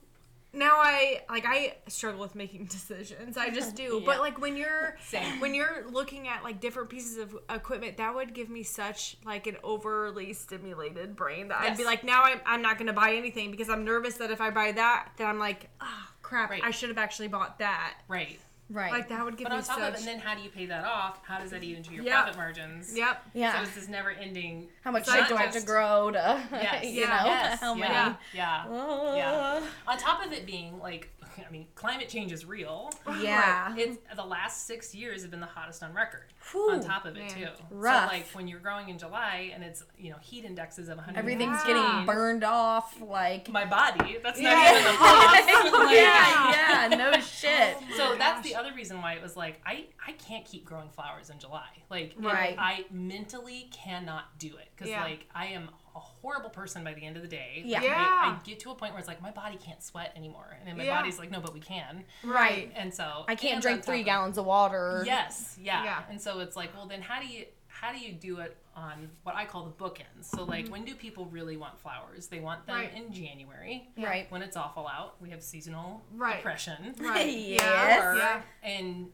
now i like i struggle with making decisions i just do Yeah. but like when you're Same. when you're looking at like different pieces of equipment that would give me such like an overly stimulated brain that i'd be like now I'm, I'm not gonna buy anything because i'm nervous that if i buy that then i'm like oh crap Right. i should have actually bought that right. Right. like that would give But me on top such of it, and then how do you pay that off? How does that eat into your Yep. profit margins? yep yeah. So it's this never ending. How much it's shit not do I have to grow to, Yes. you Yeah. know, Yes. how many? yeah. Yeah. Yeah. On top of it being like, I mean, climate change is real. Yeah. It's the last six years have been the hottest on record. Whew. on top of it man. too. Rough. So like when you're growing in July and it's you know heat indexes of 100. Everything's Yeah. getting burned off, like. My body. That's Yeah. not even the boss. Like, yeah, yeah, no shit. Oh So my that's the other reason why it was like I I can't keep growing flowers in July. Like Right. I mentally cannot do it because Yeah. like I am a horrible person by the end of the day. Yeah. Like, I, Yeah. I get to a point where it's like my body can't sweat anymore, and then my Yeah. body's like, no, but we can. right And so I can't drink three of- gallons of water. Yes, yeah. Yeah. And so it's like, well, then how do you how do you do it on what I call the bookends? So like, mm-hmm. when do people really want flowers? They want them Right. in January Right. when it's awful out. We have seasonal Right. depression. right Yes. yeah, yeah. And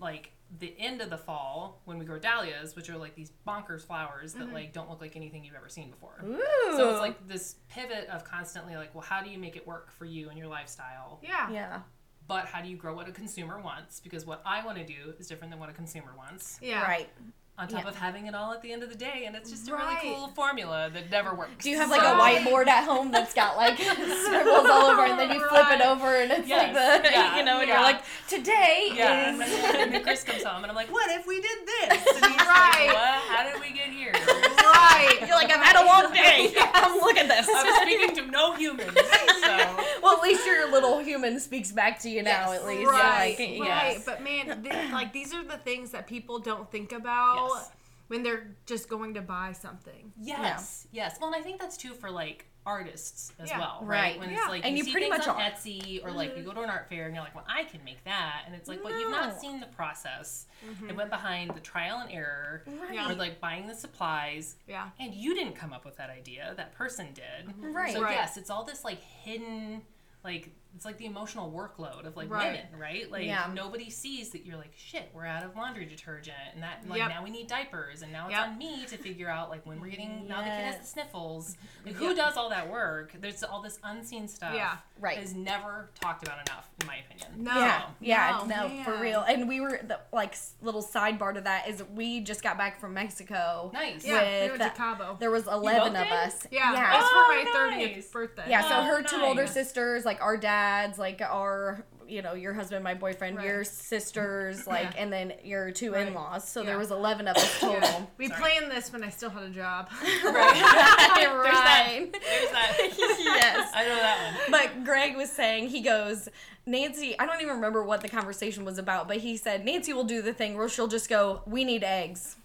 like the end of the fall when we grow dahlias, which are like these bonkers flowers that mm-hmm. like don't look like anything you've ever seen before. Ooh. So it's like this pivot of constantly like, well, how do you make it work for you and your lifestyle? yeah Yeah. But how do you grow what a consumer wants? Because what I want to do is different than what a consumer wants. yeah Right. On top Yeah. of having it all at the end of the day, and it's just a really cool formula that never works. Do you have like a whiteboard at home that's got like scribbles all over, and then you flip it over, and it's Yes. like the Yeah. you know, and Yeah. you're like, today Yeah, is. and then Chris comes home, and I'm like, "What if we did this?" And he's Right. like, "What? How did we get here?" right You're like, I've had a long day. Come look at this. I was speaking to no humans, so well, at least your little human speaks back to you now. Yes. At least, right, like, right. yes. But man, th- like these are the things that people don't think about Yes. when they're just going to buy something. yes, yes. Well, and I think that's true for like artists as Yeah. well, Right. right? When Yeah. it's like And you, you see pretty things much on are. Etsy or like you mm-hmm. go to an art fair and you're like, "Well, I can make that," and it's like, "But you've not seen the process. Mm-hmm. It went behind the trial and error, Right. Yeah. or like buying the supplies." Yeah. And you didn't come up with that idea. That person did. Mm-hmm. Right. So Right. yes, it's all this like hidden, like it's like the emotional workload of like Right. women, right? Like Yeah. nobody sees that you're like shit. We're out of laundry detergent, and that like Yep. now we need diapers, and now it's Yep. on me to figure out like when we're getting now the kid has the sniffles. Like who Yep. does all that work? There's all this unseen stuff. Yeah. Right. Is never talked about enough, in my opinion. No. Yeah, yeah, No, no, for real. And we were the like s- little sidebar to that is we just got back from Mexico. Nice. Yeah. we With went to Cabo. There was eleven of us. Yeah. yeah. It's for my Oh, 30th nice. birthday. Yeah, so Oh, her two older sisters, like our dads, like our you know, your husband, my boyfriend, Right. your sisters, like, Yeah. and then your two Right. in-laws. So Yeah. there was eleven of us total. We Sorry. planned this when I still had a job. right. There's that. yes. I know that one. But Greg was saying, he goes, Nancy, I don't even remember what the conversation was about, but he said, Nancy will do the thing where she'll just go, We need eggs.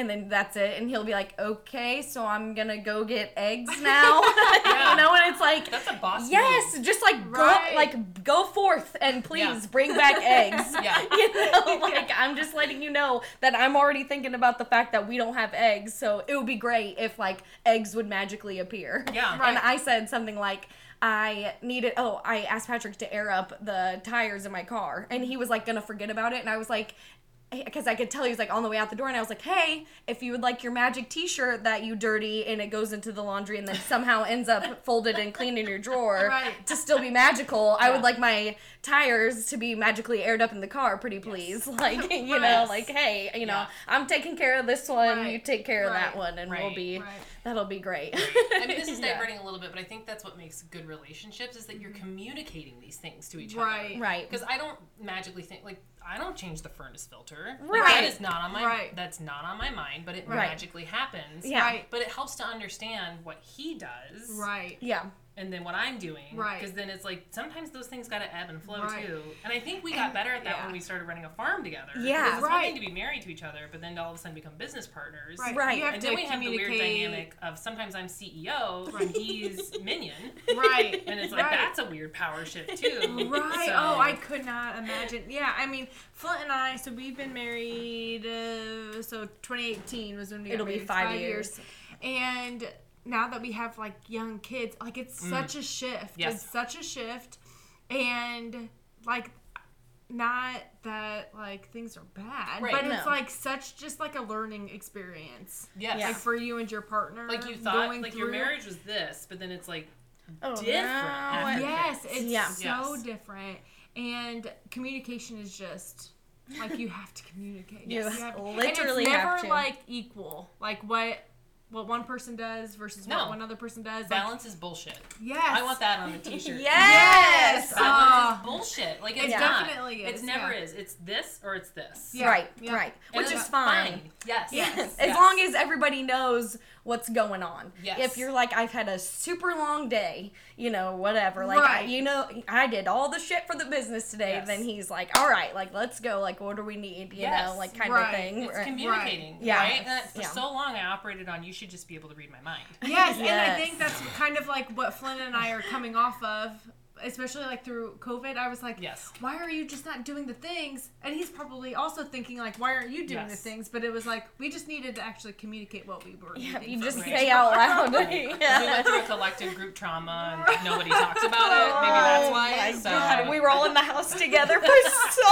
And then that's it. And he'll be like, Okay, so I'm gonna go get eggs now. Yeah. you know, and it's like, That's a boss. Yes, move. just like Right. go like go forth and please Yeah. bring back eggs. Yeah. You know, like I'm just letting you know that I'm already thinking about the fact that we don't have eggs, so it would be great if like eggs would magically appear. Yeah. And Right. I said something like I needed oh, I asked Patrick to air up the tires in my car and he was like gonna forget about it and I was like because I could tell he was like on the way out the door, and I was like, "Hey, if you would like your magic T-shirt that you dirty and it goes into the laundry and then somehow ends up folded and cleaned in your drawer Right. to still be magical, I would like my tires to be magically aired up in the car, pretty please. Like you know, like hey, you know, Yeah. I'm taking care of this one, Right. you take care of that one, and we'll be Right. that'll be great. I mean, this is Yeah. diverting a little bit, but I think that's what makes good relationships is that you're mm-hmm. communicating these things to each Right. other. Right. Because I don't magically think like I don't change the furnace filter. Like, Right. that is not on my Right. that's not on my mind, but it Right. magically happens. Yeah. Right. But it helps to understand what he does. Right. yeah. And then what I'm doing. Right. Because then it's like sometimes those things got to ebb and flow Right. too. And I think we got And- better at that yeah. when we started running a farm together. Yeah. Because it's one Right. thing to be married to each other, but then to all of a sudden become business partners. Right. Right. You have And to then we have the weird dynamic of sometimes I'm CEO and he's minion. Right. And it's like Right. that's a weird power shift too. Right. So- Oh, I could not imagine. Yeah, I mean, Flint and I. So we've been married. Uh, so 2018 was when we. got It'll be married, five years. And now that we have like young kids, like it's mm. such a shift. Yes. It's such a shift, and like. Not that like things are bad, Right. but it's like such just like a learning experience, Yes. like for you and your partner. Like you thought, going like your marriage was this, but then it's like Oh, different. no. Yes, it's Yeah. so Yes. different. And communication is just like you have to communicate. You have to- literally and it's have never to. like equal. Like what what one person does versus No. what one other person does. Like, balance is bullshit. yes. I want that on a t-shirt. Yes. Yes. Balance Ah. is bullshit. Like it's It not. definitely It's is, never yeah. is. It's this or it's this. Yeah. Right, yeah. right. And Which is fine. Yes. Yes. As Yes. long as everybody knows what's going on. Yes. If you're like, I've had a super long day, you know, whatever. Like, I, you know, I did all the shit for the business today. Yes. Then he's like, all right, like, let's go. Like, what do we need? You Yes. know, like, kind Right. of thing. It's Right. communicating, Yeah. right? And for Yeah. so long, I operated on you should just be able to read my mind. Yes, and I think that's kind of like what Flynn and I are coming off of, especially like through COVID. I was like, Yes. why are you just not doing the things? And he's probably also thinking like, why aren't you doing the things? But it was like we just needed to actually communicate what we were. Yeah, you just say other. out loud. We yeah. went through a collective group trauma and nobody talks about it. Maybe oh that's Oh why. my so, God, we were all in the house together for so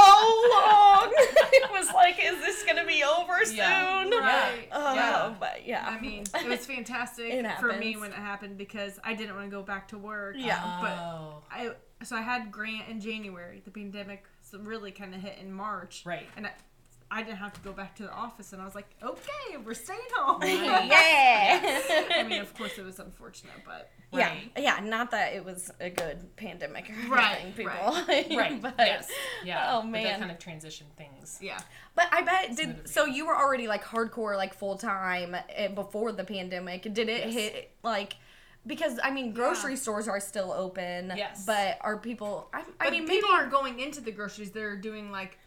long. it was like, is this gonna be over Yeah. soon? Right. Oh, Yeah. but yeah. I mean, it was fantastic It for me when it happened because I didn't want to go back to work. Yeah. But Oh. I so I had Grant in January. The pandemic really kind of hit in March. Right. And I, I didn't have to go back to the office, and I was like, okay, we're staying home. Right. yeah. I mean, of course, it was unfortunate, but Right. Yeah, yeah. Not that it was a good pandemic, or Right, people. Right. but, yes. Oh, yeah. Oh But man. that kind of transition things. yeah. But I bet another did so you were already like hardcore like full time eh, before the pandemic. Did it Yes. hit like because I mean grocery stores are still open. Yes. But are people? I, I But mean maybe people aren't going into the groceries; they're doing like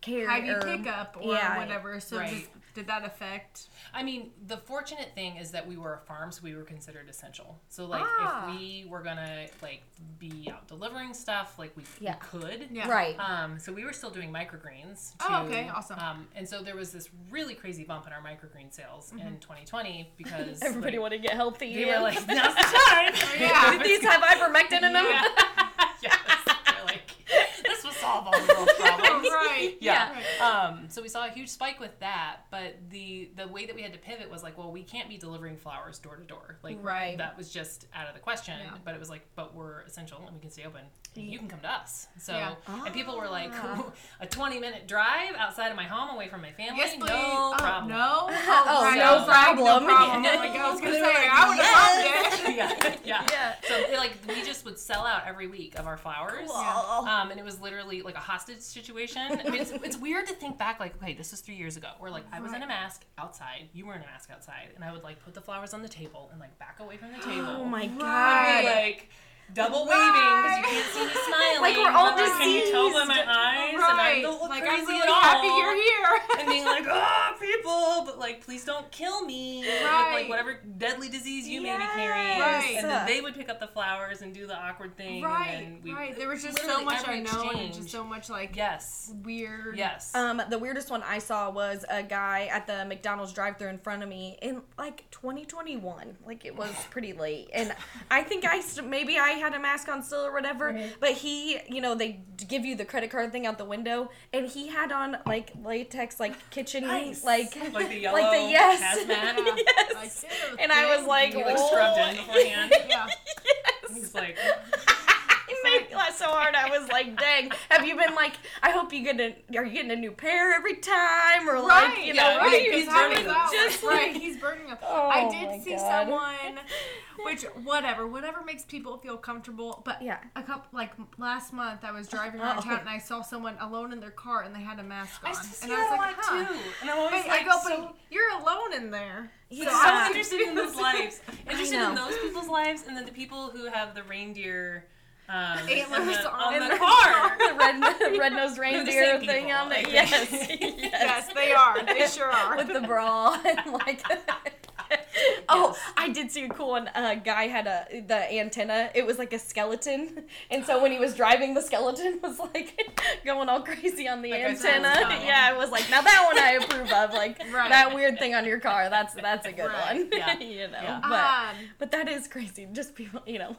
carry heavy or- pickup or yeah, whatever. So Right. did, did that affect? I mean, the fortunate thing is that we were a farm, so we were considered essential. So like, Ah. if we were gonna like be out delivering stuff, like we, Yeah. we could. Yeah. Right. Um, so we were still doing microgreens. Oh, okay, awesome. Um, and so there was this really crazy bump in our microgreen sales in 2020 because Everybody like, want to get healthy. they were like, now's the time. Yeah. Did these have ivermectin in them? Yeah. yes. They're like, this will solve all the world's problems. right. Yeah. Right. Um, so we saw a huge spike with that, but the the way that we had to pivot was like, well, we can't be delivering flowers door to door. Like Right. that was just out of the question. Yeah. But it was like, but we're essential and we can stay open. You can come to us. So Yeah. and people were like, Ah. a twenty minute drive outside of my home away from my family? Yes, please. No oh, problem. No. Oh, right. no I problem. No problem. Yeah. Like, I was gonna say, like, I would have loved it. yeah, yeah. Yeah. So they, like we just would sell out every week of our flowers. Cool. Um, and it was literally like a hostage situation. I mean, it's, it's weird to think back, like, okay, this is three years ago, where like I was in a mask outside, you were in a mask outside, and I would like put the flowers on the table and like back away from the table. Oh my be, god. like double waving because you can't see me smiling. Like we're all but, like, Can you tell by my diseased. eyes? And Right. I don't look like crazy I'm really at all. happy you're here. and being like, oh, people, but like, please don't kill me. with, Right. like whatever deadly disease you may be Yes. carrying. Right. And then they would pick up the flowers and do the awkward thing. right, And we, right. There was just so much unknown and exchange. just so much like Yes. weird. Yes. Um, the weirdest one I saw was a guy at the McDonald's drive-thru in front of me in like 2021. Like it was pretty late, and I think I st- maybe I had a mask on still or whatever. But he, you know, they give you the credit card thing out the window, and he had on like latex, like kitchen, Nice. like like the yellow like the yes, hazmat. yes. Like, ew, and I was like, He like "Oh." scrubbed in beforehand. yeah. yes. He's like, It made me laugh so hard. I was like, "Dang, have you been like? I hope you get a. Are you getting a new pair every time, or like, you yeah, know, right, you he's burning them. Just right, like- he's burning them. Oh I did see God. someone, which whatever, whatever makes people feel comfortable. But Yeah. a couple like last month, I was driving around Oh. town and I saw someone alone in their car and they had a mask on, I see and that I was like, huh. too. And I'm always But like, I go, so, but you're alone in there. so Yeah. I'm interested in those lives. Interested in those people's lives, and then the people who have the reindeer um, Antlers on the, on on the their car. the red red nosed They're the reindeer thing people, on I it. think. Yes, Yes, yes, they are. They sure are. with the bra and like. Oh, I did see a cool one. A guy had a the antenna. It was like a skeleton, and so when he was driving, the skeleton was like going all crazy on the That guy sounds antenna. dumb. Yeah, it was like now that one I approve of. Like Right. that weird thing on your car. That's that's a good Right. one. Yeah. you know, Yeah. but. um, But that is crazy. Just people, you know,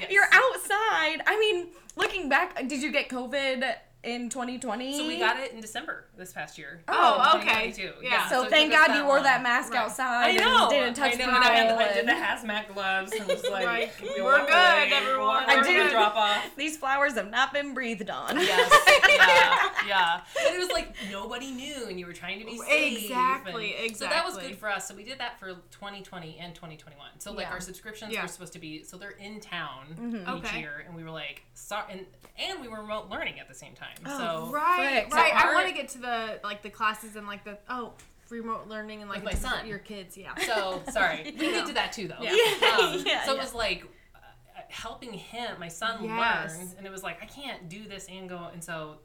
Yes. you're outside. I mean, looking back, did you get COVID in 2020? So we got it in December this past year. Oh, of okay. 2022. Yeah. So it thank God you wore long. that mask Right. outside. I know. And didn't touch I know. I, had, I did the hazmat gloves and was like, we We're good, away, everyone. I did. drop off. These flowers have not been breathed on. Yes. yeah. Yeah. But it was like nobody knew, and you were trying to be safe. Exactly, and- So that was good for us. So we did that for 2020 and 2021. So like Yeah. our subscriptions Yeah. were supposed to be so they're in town Mm-hmm. each Okay. year, and we were like, sorry, and and we were remote learning at the same time. Oh, so right, frick. right. So I want to get to the like the classes and like the oh remote learning and like my son. your kids. Yeah. So sorry, we Yeah. did do that too, though. Yeah. Um, Yeah, so yeah. it was like uh, helping him, my son, Yes. learn, and it was like I can't do this and go. And so,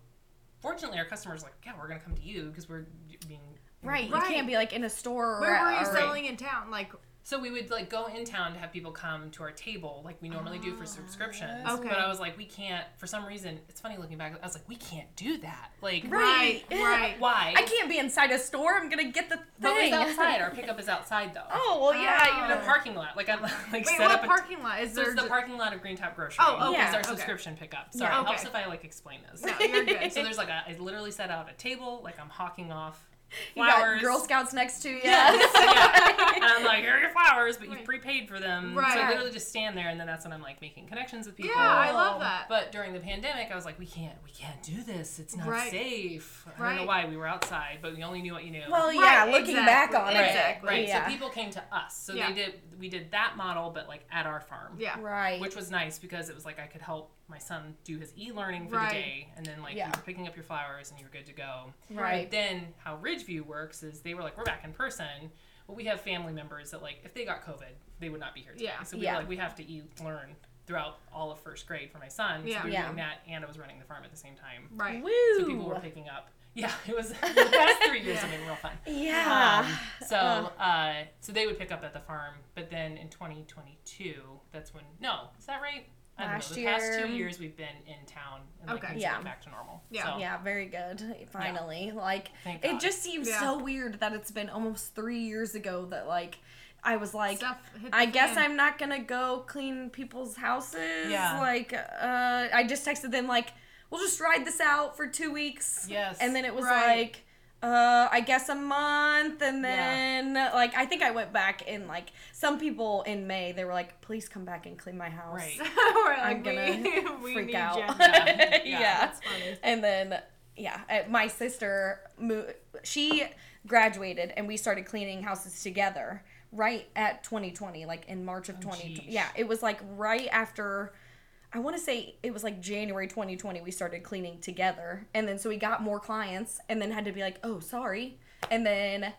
fortunately, our customers like, yeah, we're gonna come to you because we're being Right. Right. You can't be like in a store or Where were you or- selling in town? Like So we would like go in town to have people come to our table like we normally do for subscriptions. Ah, Okay. But I was like, we can't. For some reason, it's funny looking back. I was like, we can't do that. Like, Right. right, right. why? I can't be inside a store. I'm gonna get the But thing. it's outside. Our pickup is outside though. Oh well, yeah. In You a parking lot. Like I'm like Wait, set what up. a- parking lot is So there? it's the ju- parking lot of Green Top Grocery. Oh, okay, Is our okay. subscription pickup. Sorry, Yeah, it helps if I like explain this. No, you're good. So there's like a, I literally set out a table, like I'm hawking off You got flowers. Girl Scouts next to you. Yes. yeah. And I'm like, here are your flowers, but you've prepaid for them. So I literally just stand there, and then that's when I'm like making connections with people. yeah, I love that. But during the pandemic, I was like, we can't, we can't do this. It's not Right. safe. I don't know why we were outside, but we only knew what you knew. Well, yeah. Right, looking exactly, back on right, it, exactly. right. Yeah. So people came to us. So Yeah. they did. We did that model, but like at our farm. yeah. Right. Which was nice because it was like I could help my son do his e-learning for Right. the day, and then like Yeah. you were picking up your flowers and you were good to go. Right. Then how Ridgeview works is they were like, we're back in person. But we have family members that like if they got COVID, they would not be here today. Yeah. So we Yeah. were like, we have to e-learn throughout all of first grade for my son. Yeah. So we were Yeah. doing that, and I was running the farm at the same time. Right. Woo. So people were picking up. Yeah, it was the past three years have been real fun. yeah. Um, so, uh, so they would pick up at the farm, but then in 2022, that's when no, is that right? I don't Last know. The past two years we've been in town and like Okay. things Yeah. went back to normal. Yeah. So, yeah, very good. Finally, like Thank it just seems Yeah. so weird that it's been almost three years ago that like I was like, I guess fan. I'm not gonna go clean people's houses. Yeah. Like, uh, I just texted them like, we'll just ride this out for two weeks. Yes. And then it was Right. like, uh, I guess a month, and Yeah. then like I think I went back in like some people in May they were like, please come back and clean my house. Right. We're like, I'm gonna we, we freak need out. Yeah. yeah. And then yeah, uh, my sister she graduated and we started cleaning houses together right at 2020, like in March of 2020. geez. Yeah, it was like right after. I want to say it was like January 2020 we started cleaning together, and then so we got more clients, and then had to be like, oh sorry, and then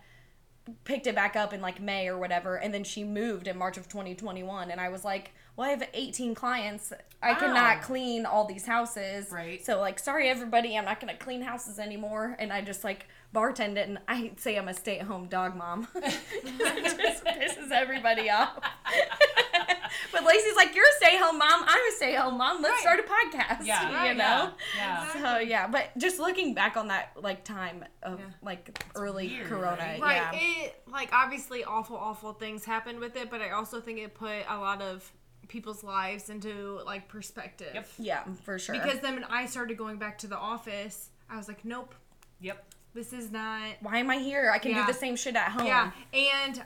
picked it back up in like May or whatever, and then she moved in March of 2021, and I was like, well, I have 18 clients, I Wow. cannot clean all these houses, Right. So like, sorry everybody, I'm not gonna clean houses anymore, and I just like bartended, and I say I'm a stay-at-home dog mom. it just pisses everybody off. but Lacey's like, you're a stay-at-home mom, I'm a stay-at-home mom. Let's Right. start a podcast. Yeah, you right, know. Yeah. So yeah, but just looking back on that like time of Yeah. like early weird, Corona, right? Right. yeah. It like obviously awful, awful things happened with it, but I also think it put a lot of people's lives into like perspective. Yep. Yeah, for sure. Because then when I started going back to the office, I was like, nope, Yep. This is not. why am I here? I can Yeah. do the same shit at home. Yeah, and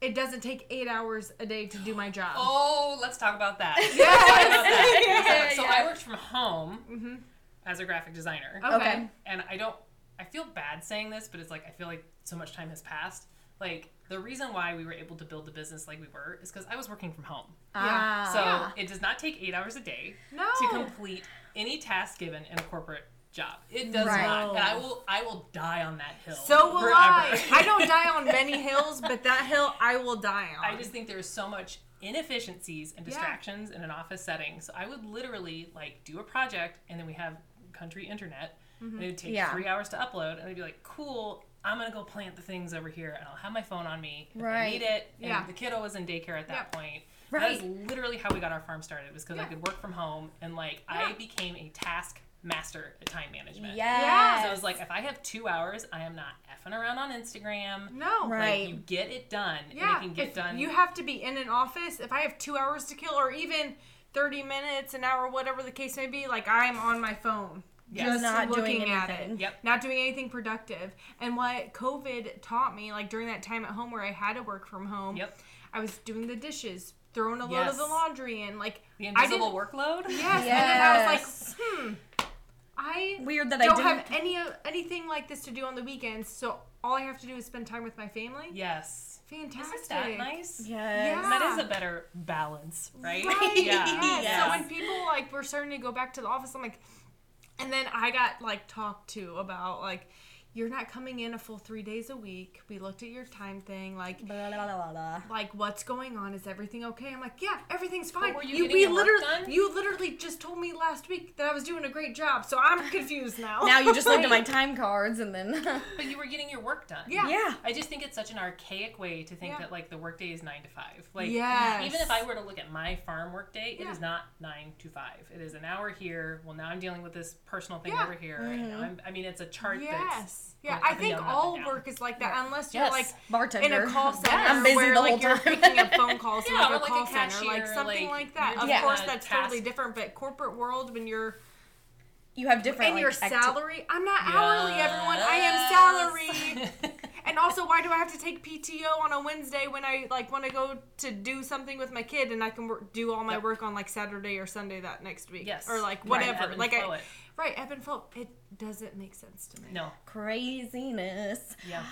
it doesn't take eight hours a day to do my job. Oh, let's talk about that. Yeah, so yeah. I worked from home Mhm. as a graphic designer. Okay. Okay. and I don't I feel bad saying this, but it's like I feel like so much time has passed. Like the reason why we were able to build the business like we were is because I was working from home. Ah. So Yeah. it does not take eight hours a day No. to complete any task given in a corporate job. It does Right. not. And I will I will die on that hill. So will forever. I. I don't die on many hills, but that hill I will die on. I just think there's so much inefficiencies and Yeah. distractions in an office setting. So I would literally like do a project and then we have country internet Mm-hmm. and it would take Yeah. three hours to upload and I'd be like, cool, I'm gonna go plant the things over here and I'll have my phone on me if I Right. need it. And Yeah. the kiddo was in daycare at that Yep. point. That Right. is literally how we got our farm started was because I could work from home and like I became a task master at time management. Yes. So I was like, if I have two hours, I am not effing around on Instagram. no. Right. Like you get it done. Yeah, And you can get if done. You have to be in an office. If I have two hours to kill, or even thirty minutes, an hour, whatever the case may be, like I'm on my phone, Yes. just Not doing looking at anything. it. Yep. Not doing anything productive. And what COVID taught me, like during that time at home where I had to work from home, Yep. I was doing the dishes, throwing a load of the laundry in, like The I invisible didn't- workload? Yes, and then I was Yes. like, hmm, I Weird that I don't didn't. have any anything like this to do on the weekends, so all I have to do is spend time with my family. Yes. Fantastic. Isn't that nice? Yes. Yeah. That is a better balance, right? Right. Yeah. yes. Yes. So when people like were starting to go back to the office, I'm like, and then I got like talked to about like, you're not coming in a full three days a week. We looked at your time thing, like. Blah, blah, blah, blah, blah. Like what's going on? Is everything okay? I'm like, yeah, everything's fine. were you you we your work literally, done? you literally just told me last week that I was doing a great job, so I'm confused now. Now you just looked at my time cards and then. But you were getting your work done. Yeah. yeah. I just think it's such an archaic way to think Yeah. that like the workday is nine to five. Like Yes. even if I were to look at my farm workday, it Yeah. is not nine to five. It is an hour here. Well now I'm dealing with this personal thing Yeah. over here. And mm-hmm. I'm, I mean it's a chart that's Yes. Yeah, going I think down, up and all work is like that unless you're Yes. like Bartender. in a call center I'm busy where the like whole you're picking up phone calls from Yeah, like or a like a call center, like something like, like, that. Of doing course, that's task. totally different. But corporate world, when you're you have different. and like, your acti- salary, I'm not hourly, everyone. I am salaried. and also, why do I have to take PTO on a Wednesday when I like want to go to do something with my kid and I can work, do all my Yep. work on like Saturday or Sunday that next week? yes. or like whatever. ebb and like I, it. right, ebb and flow. It doesn't make sense to me. No. Craziness. Yeah.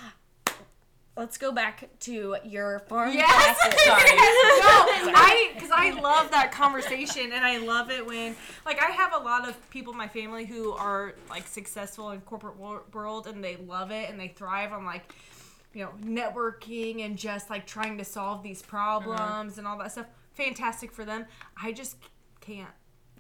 Let's go back to your farm Yes. classes. Sorry. no, I because I love that conversation and I love it when like I have a lot of people in my family who are like successful in corporate world and they love it and they thrive on like you know networking and just like trying to solve these mm-hmm. problems and all that stuff. Fantastic for them. I just can't.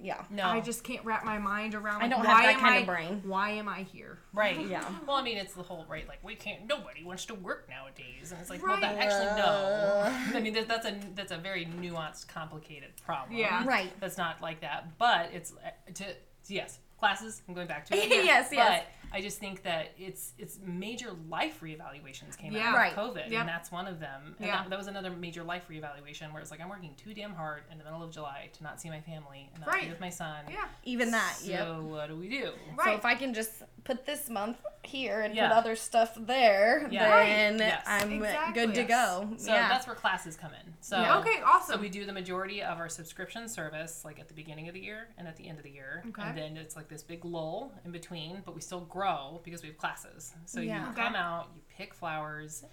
Yeah. No. I just can't wrap my mind around. I don't have why that kind I, of brain. Why am I here? Right. Yeah. Well, I mean, it's the whole right. Like we can't. Nobody wants to work nowadays, and it's like, well, that actually no. I mean, that, that's a that's a very nuanced, complicated problem. Yeah. Right. That's not like that, but it's uh, to yes, classes. I'm going back to it. Yes, But yes. I just think that it's it's major life reevaluations came Yeah. out Right. of COVID, Yep. and that's one of them. And Yeah. that, that was another major life reevaluation where it's like I'm working too damn hard in the middle of July to not see my family and not Right. be with my son. Yeah. Even that. So yep. what do we do? Right. So if I can just put this month here and Yeah. put other stuff there, Yeah. Right. then Yes. I'm Exactly. good to go. So yeah. that's where classes come in. So Yeah. Okay. Awesome. So we do the majority of our subscription service like at the beginning of the year and at the end of the year. Okay. And then it's like this big lull in between, but we still grow because we have classes. So Yeah. you Okay. come out, you pick flowers.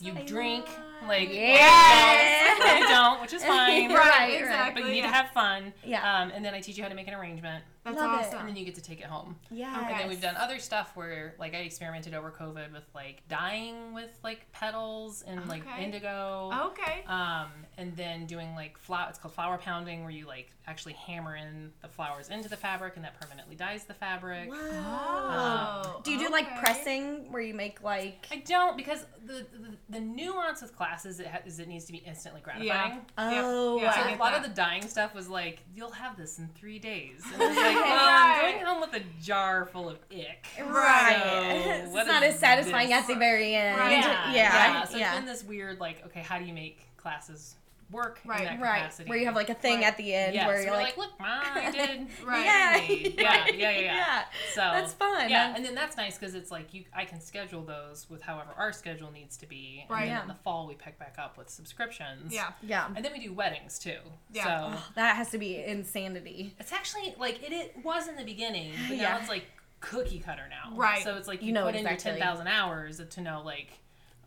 You I drink love- like Yes. or you don't, which is fine. Right, right. exactly. But you need yeah. to have fun. Yeah. Um, and then I teach you how to make an arrangement, That's Love it. and then you get to take it home. Yeah. Okay. And then we've done other stuff where, like, I experimented over COVID with like dyeing with like petals and like indigo. Okay. Um, and then doing like flower. It's called flower pounding, where you like actually hammer in the flowers into the fabric, and that permanently dyes the fabric. Oh. Do you do like pressing where you make like? I don't because the the, the nuance with classes it ha- is it needs to be instantly gratifying. Yeah. Oh, Yeah, So I a get lot that. of the dying stuff was like, you'll have this in three days. And I was like, well, Right. I'm going home with a jar full of ick. Right. So, it's not as satisfying this? at the very end. Right. Yeah, Yeah. yeah. So yeah. it's been this weird, like, okay, how do you make classes work Right. in that Right. capacity? Where you have like a thing Right. at the end yeah, where so you're like, like, look, mom, I did. Right. Yeah. Yeah, yeah, yeah, yeah. yeah. So That's fun. Yeah, and then that's nice because it's like you, I can schedule those with however our schedule needs to be. And Right. then Yeah. in the fall we pick back up with subscriptions. Yeah. Yeah. And then we do weddings too. Yeah. So oh, That has to be insanity. it's actually like it, it was in the beginning, but Yeah. now it's like cookie cutter now. Right. So it's like you, You know put in your ten thousand hours to know like,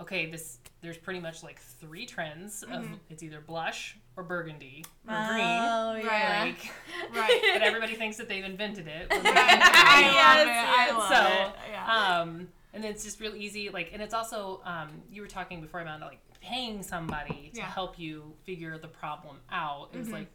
okay, this there's pretty much like three trends of it's either blush or burgundy or Oh green. yeah. Like, Right. but everybody thinks that they've invented it. when they I invented love Yes, it. I love So, it. Yeah. um, and it's just real easy. Like, and it's also um, you were talking before about like paying somebody to Yeah. help you figure the problem out. It's like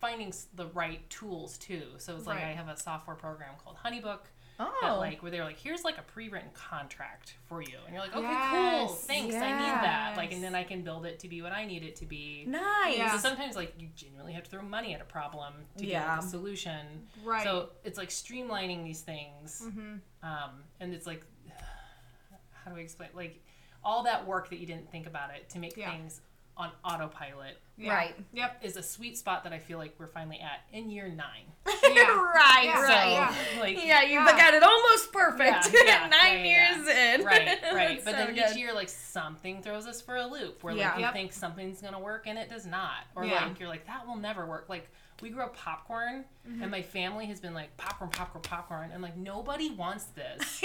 finding the right tools too. So it's like Right. I have a software program called Honeybook Oh. that like where they're like, here's like a pre-written contract for you, and you're like, okay, cool, Yes. thanks, I need that. Like, and then I can build it to be what I need it to be. nice. Yeah. So sometimes like you genuinely have to throw money at a problem to get like, a solution. Right. So it's like streamlining these things, Mm-hmm. um, and it's like, how do I explain? Like all that work that you didn't think about it to make Yeah. things on autopilot Yeah. Right. Yep. is a sweet spot that I feel like we're finally at in year nine. Yeah. right. Yeah. Right. So like Yeah, you Yeah. got it almost perfect. Yeah, yeah, Nine yeah, yeah. years in. right, right. But so then good. each year, like something throws us for a loop where Yeah. like you Yep. think something's gonna work and it does not, or Yeah. like you're like that will never work. Like we grew up popcorn, Mm-hmm. and my family has been like popcorn, popcorn, popcorn, and like nobody wants this.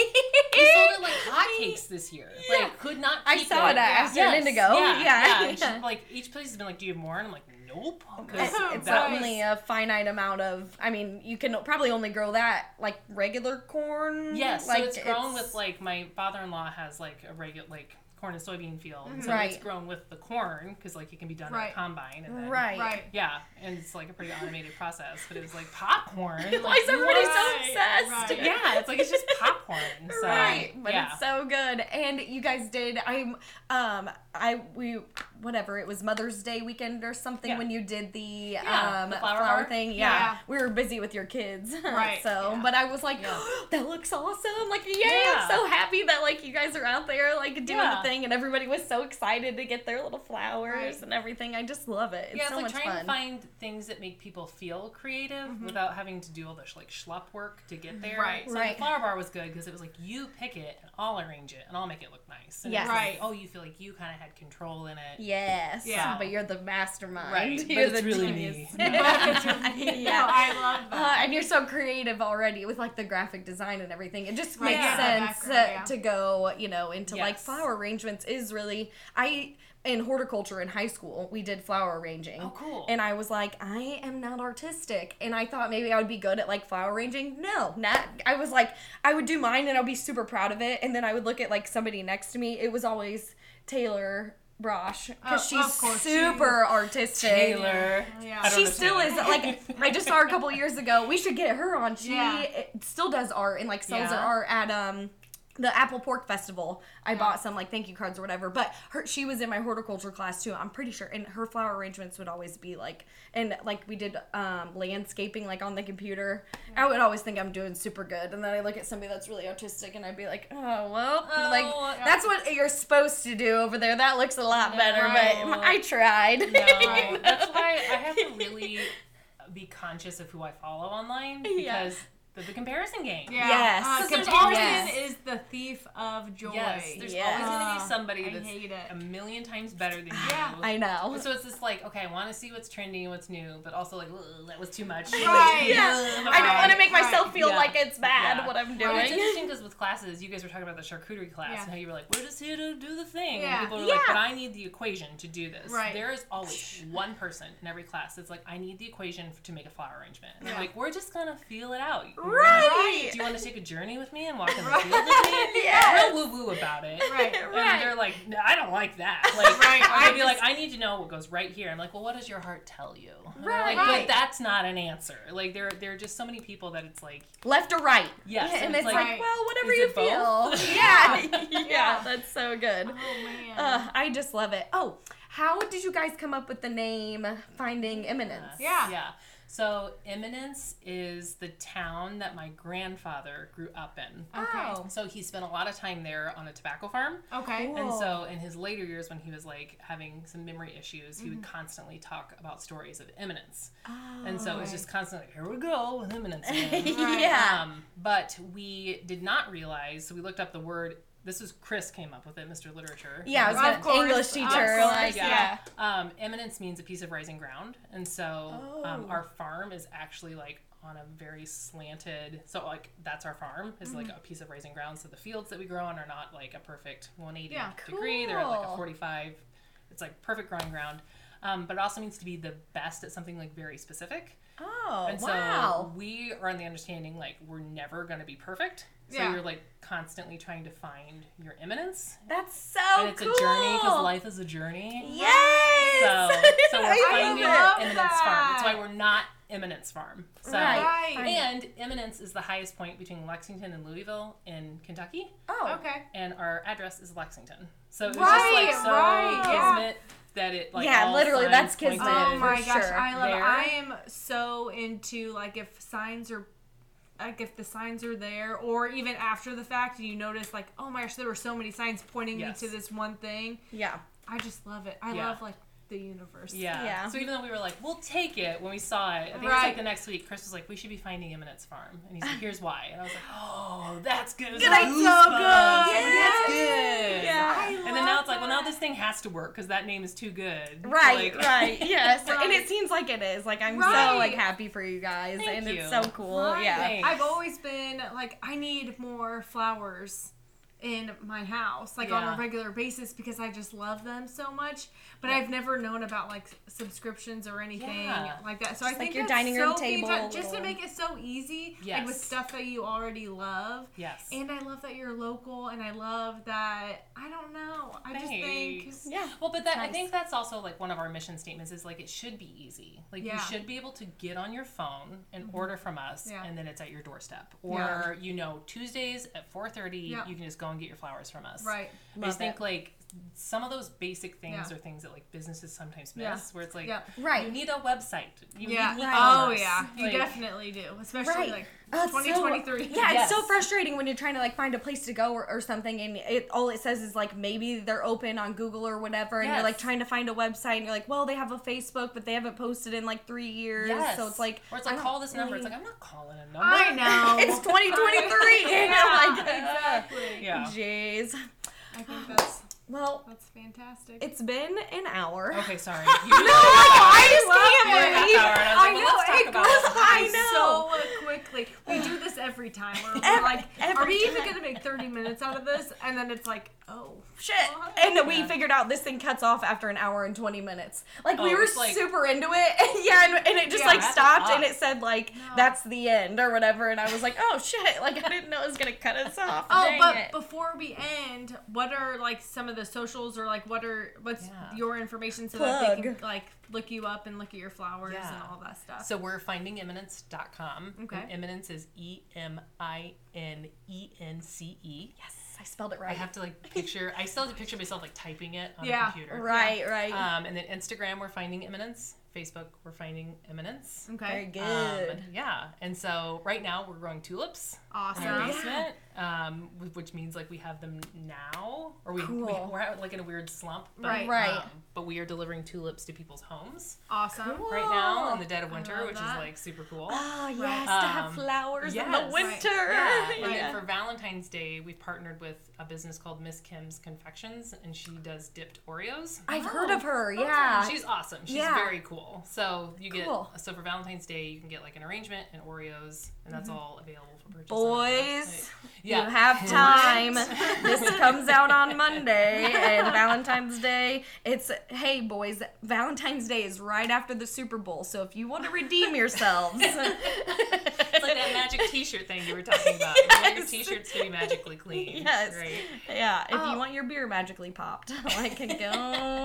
We sold it like hotcakes this year. Like could not. I saw it. it Astor and Indigo. Yeah, Yeah, yeah. Yeah. like each place has been like, do you have more? And I'm like, nope. It's, it's was- only a finite amount of. I mean, you can probably only grow that like regular corn. Yes, like so it's grown with like my father-in-law has like a regular like corn and soybean field, and so Right. it's grown with the corn because like it can be done at Right. a combine, and then, Right. Right. Yeah, and it's like a pretty automated process, but it was like popcorn. Why like, is everybody so obsessed? right. Yeah, it's like it's just popcorn. So, right but yeah. it's so good and you guys did i'm um i we whatever it was mother's day weekend or something Yeah. when you did the Yeah, um the flower flower, thing yeah. Yeah. we were busy with your kids Right, so yeah. but i was like Yeah. that looks awesome like yay Yeah. i'm so happy that like you guys are out there like doing Yeah. the thing and everybody was so excited to get their little flowers Right. and everything i just love it it's yeah, it's so like much trying fun to find things that make people feel creative without having to do all this like schlup work to get there. Right. So Right. the flower bar was good because it was like you pick it and I'll arrange it and I'll make it look nice. And Yes. it's like, Right. oh, you feel like you kind of had control in it. Yes. Yeah. But you're the mastermind. Right, but You're it's the really genius. me. No, yeah. I love Uh, that. and you're so creative already with like the graphic design and everything. It just makes yeah, sense uh, yeah. to go, you know, into like flower arrangements is really I in horticulture in high school, we did flower arranging. Oh, cool. And I was like, I am not artistic. And I thought maybe I would be good at like flower arranging. No, not. I was like, I would do mine and I'd be super proud of it. And then I would look at like somebody next to me. It was always Taylor Brosh because Oh, of she's course, she- super artistic. Taylor. Yeah. She know still is like I just saw her a couple years ago. We should get her on. She Yeah. still does art and like sells her art at um the Apple Pork Festival. I bought some like thank you cards or whatever. But her she was in my horticulture class too. I'm pretty sure. And her flower arrangements would always be like and like we did um landscaping like on the computer. I would always think I'm doing super good. And then I look at somebody that's really autistic, and I'd be like, oh well Oh, like yeah. that's what you're supposed to do over there. That looks a lot better. But I tried. No, that's why I have to really be conscious of who I follow online Yeah. because the, the comparison game. Yeah. Yes. Uh, 'Cause there's comparison always- is the thief of joy. Yes, there's Yes. always going to be somebody I that's hate it. a million times better than you. Yeah. I know. So it's just like, okay, I want to see what's trending and what's new, but also like, that was too much. Right. Yeah. Ugh, I don't want to make Right. myself feel Yeah. like it's bad Yeah. what I'm And doing. it's interesting because with classes, you guys were talking about the charcuterie class Yeah. and how you were like, we're just here to do the thing. Yeah. And people were Yeah. like, but I need the equation to do this. Right. There is always one person in every class that's like, I need the equation to make a flower arrangement. And they're Yeah. like, we're just going to feel it out. We're Right. Do you want to take a journey with me and walk in the Right. field with me? Yes. Real woo woo about it. Right. And Right. they're like, no, I don't like that. Like, Right, I they'd be like, I need to know what goes right here. I'm like, well, what does your heart tell you? And Right. Like, Right. but that's not an answer. Like, there, there are just so many people that it's like, Left or right? Yes, Yeah, and and it's like, like, well, whatever you feel. yeah. yeah. Yeah. That's so good. Oh man. Uh, I just love it. Oh, how did you guys come up with the name Finding Eminence? Yeah. Yeah. So Eminence is the town that my grandfather grew up in. Okay. Oh. So he spent a lot of time there on a tobacco farm. okay. Cool. And so in his later years when he was like having some memory issues, he would Mm-hmm. constantly talk about stories of eminence. Oh. And so it was just constantly here we go with eminence. Right. yeah. um, but we did not realize, so we looked up the word this is Chris came up with it, Mr. Literature. yeah, was Of course, English teacher. course, like, yeah. yeah. Um, eminence means a piece of rising ground, and so um, Oh. our farm is actually like on a very slanted. So like that's our farm is Mm-hmm. like a piece of rising ground. So the fields that we grow on are not like a perfect 180 Yeah. degree. They're at like a 45. It's like perfect growing ground. Um, but it also means to be the best at something like very specific. Oh, and wow. so we are on the understanding like we're never going to be perfect. So Yeah. you're like constantly trying to find your eminence. That's so and it's cool. a journey because life is a journey. Yes. So, so we're I finding love love Eminence Farm. That's why we're not Eminence Farm. So, Right. Right. And Eminence is the highest point between Lexington and Louisville in Kentucky, Oh. Okay. and our address is Lexington. So it's Right, just like so right, yeah. that it like Yeah, all literally, signs that's point kismet. Oh my for gosh, sure. I love it. I am so into like if signs are like if the signs are there or even after the fact and you notice like, oh my gosh, there were so many signs pointing Yes. me to this one thing. Yeah. I just love it. I Yeah. love like the universe. Yeah. Yeah. So even though we were like, we'll take it when we saw it, I think it was Right. like the next week, Chris was like, we should be finding Eminence Farm. And he's like, here's why. And I was like, oh, that's good. It's That's like so good. Like, That's good. Yeah. I And then now it's like, well, now this thing has to work because that name is too good. Right, Like- right, yes, and it seems like it is. Like I'm Right. so like happy for you guys, Thank and you. it's so cool. Right. Yeah, Thanks. I've always been like, I need more flowers in my house, like on a regular basis, because I just love them so much. But I've never known about like subscriptions or anything Yeah. like that. So I think like your that's dining room so table, just to make it so easy, like with stuff that you already love. Yes. And I love that you're local, and I love that I don't know. I just think Thanks. yeah. Well, but that I think that's also like one of our mission statements is like it should be easy. Like Yeah. you should be able to get on your phone and mm-hmm. order from us, Yeah. and then it's at your doorstep. Or Yeah. you know Tuesdays at four thirty, Yeah. you can just go and get your flowers from us. right. I Love just think like some of those basic things Yeah. are things that like businesses sometimes miss, Yeah. where it's like Yeah. Right. you need a website. You Yeah. need Oh yeah. You Like, definitely do, especially Right. like Oh, it's so- 2023. yeah, it's so frustrating when you're trying to like find a place to go or, or something, and it all it says is like maybe they're open on Google or whatever, and you're like trying to find a website, and you're like, well, they have a Facebook, but they haven't posted in like three years, Yes. so it's like, or it's like don't call this number. It's like I'm not calling a number. I know. it's 2023, and yeah, I'm like, exactly. Yeah. jeez. I think that's Well, that's fantastic. it's been an hour. Okay, sorry. You I just can't it. We're a half believe- I was I know well, let's talk it about goes it. by so quickly. We do this every time. Where we're Every- like, every are we even gonna make thirty minutes out of this? And then it's like, oh Shit. Oh, what? And we Yeah. figured out this thing cuts off after an hour and 20 minutes. Like, we Oh, were like- super into it. yeah, and, and it just, Yeah, like, stopped and it said, like, No. that's the end or whatever. And I was like, oh, shit. Like, I didn't know it was going to cut us off. Oh, Dang but it. before we end, what are like some of the socials or like what are what's Yeah. your information so that they can like look you up and look at your flowers and all that stuff? So we're findingeminence.com. Okay. And eminence is E M I N E N C E. yes, I spelled it right. I have to like picture. I still have to picture myself like typing it on Yeah. a computer. right, right. Um, and then Instagram, we're finding eminence. Facebook, we're finding eminence. Okay, Very good. Um, yeah. And so right now we're growing tulips Awesome. in our awesome. Yeah. basement, um, which means like we have them now, or we, we Cool. we're at, like in a weird slump. But, Right. Right. Um, but we are delivering tulips to people's homes Awesome. Cool. right now in the dead of winter, which that. is like super cool. Oh yes, Right. to have Um, flowers in yes. the Right. winter. Yeah, and Right. For Valentine's Day, we've partnered with a business called Miss Kim's Confections, and she does dipped Oreos. I've heard Oh, of her. Yeah. She's awesome. She's Yeah. very cool. So you get Cool. so for Valentine's Day, you can get like an arrangement and Oreos, and that's all available for purchase. Mm-hmm. Boys, website. You have time. this comes out on Monday, and Valentine's Day. It's hey boys. Valentine's Day is right after the Super Bowl, so if you want to redeem yourselves, that magic T-shirt thing you were talking about. You want your T-shirts to be magically clean. Yes. Right. yeah. If Oh. you want your beer magically popped, like go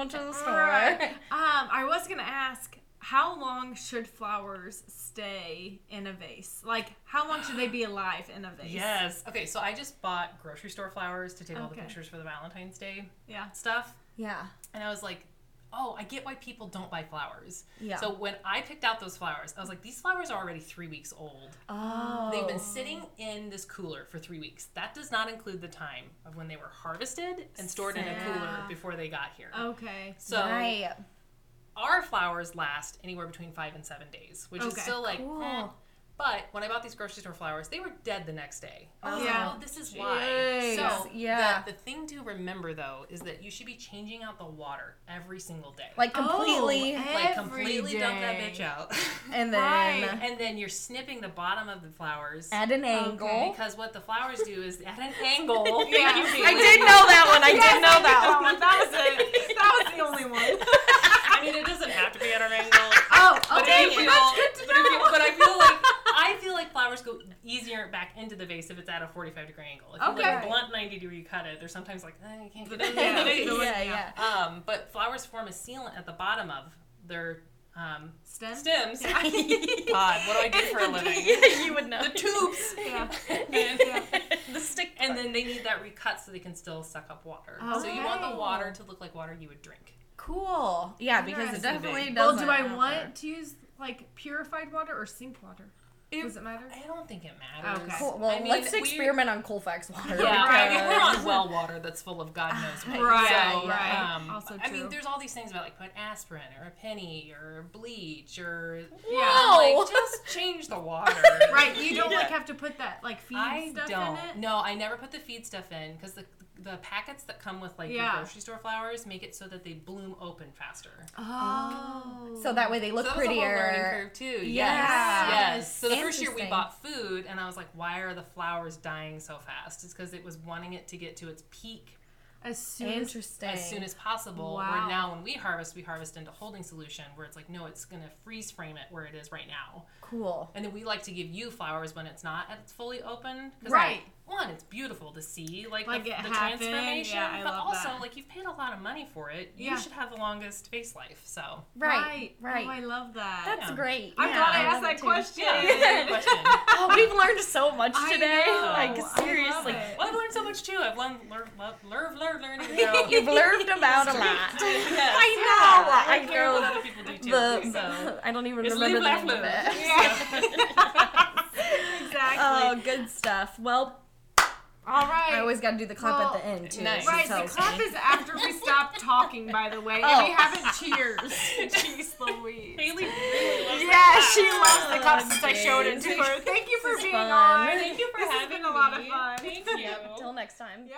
to the store. Right. Um, I was gonna ask, how long should flowers stay in a vase? Like, how long should they be alive in a vase? Yes. Okay. So I just bought grocery store flowers to take all the pictures for the Valentine's Day Yeah. stuff, Yeah. and I was like. Oh, I get why people don't buy flowers. Yeah. So when I picked out those flowers, I was like, these flowers are already three weeks old. Oh. They've been sitting in this cooler for three weeks. That does not include the time of when they were harvested and stored in a cooler before they got here. Okay. So right. our flowers last anywhere between five and seven days, which is still like. cool. eh. But when I bought these grocery store flowers, they were dead the next day. And I was Yeah. like, oh, this is why. Jeez. So Yeah. the, the thing to remember though is that you should be changing out the water every single day. Like completely, Oh, like every completely dump that bitch out. and then Right. and then you're snipping the bottom of the flowers. at an angle. okay. Because what the flowers do is at an angle. Yeah. You, I Bailey. did know that one. I did know that one. one. That was it. That was the only one. I mean, it doesn't have to be at an angle. Oh, okay. if you feel, That's good to but, if you, but I feel like I feel like flowers go easier back into the vase if it's at a 45 degree angle. If you Okay. like blunt 90 degree cut it, they're sometimes like, eh, you can't get in Yeah. the vase. yeah, yeah. Um, but flowers form a sealant at the bottom of their um, Stem? stems. God, what do I do for a living? you would know. the tubes. Yeah. and, the stick. and then they need that recut so they can still suck up water. So you want the water to look like water you would drink. cool. Yeah, because it Interesting. definitely Well, do I want to use like purified water or sink water? It- Does it matter? I don't think it matters. Okay. Cool. Well, I mean, let's we- experiment on Colfax water. Yeah, I mean, we're on well water that's full of God knows what. Right, so, right. Um, Also I mean, there's all these things about like put aspirin or a penny or bleach or Yeah. Like just change the water. Right. You don't Yeah. like have to put that like feed I stuff don't. in it. No, I never put the feed stuff in because the the packets that come with like Yeah. grocery store flowers make it so that they bloom open faster. Oh. oh. So that way they look so that was a whole learning prettier. curve too. Yes. Yes, yes. So the first year we bought food, and I was like, "Why are the flowers dying so fast?" It's because it was wanting it to get to its peak as soon as as soon as possible. Wow. Where now, when we harvest, we harvest into holding solution, where it's like, no, it's gonna freeze frame it where it is right now, cool. and then we like to give you flowers when it's not at its fully open. 'cause, Right. One, it's beautiful to see, like, Like the, the transformation, Yeah, I but love also that. like you've paid a lot of money for it. You Yeah. should have the longest vase life. So Right. Right. Oh, I love that. That's Yeah. great. I'm Yeah, glad I love asked that question. yeah, that's a good question. Oh, we've learned so much I today. know. Like seriously. it. Well, I've learned so much too. I've learned, learned, learned, learned, learning about. You've learned about a lot. Yes. I know. I I don't care what know. other people do too. The, so. I don't even It's remember live, the name of live. it. Yeah. exactly. Oh, good stuff. Well, All right. I always got to do the clap Well, at the end too. nice. so Right, the clap me. is after we stop talking, by the way, and Oh. we haven't cheers. Jeez Louise. Haley really loves Yeah, that. she loves the clap Oh, since I showed it to geez. her. Thank you for being fun. on. Thank you for This has having been a lot of fun. Thank you. Till next time. Yep.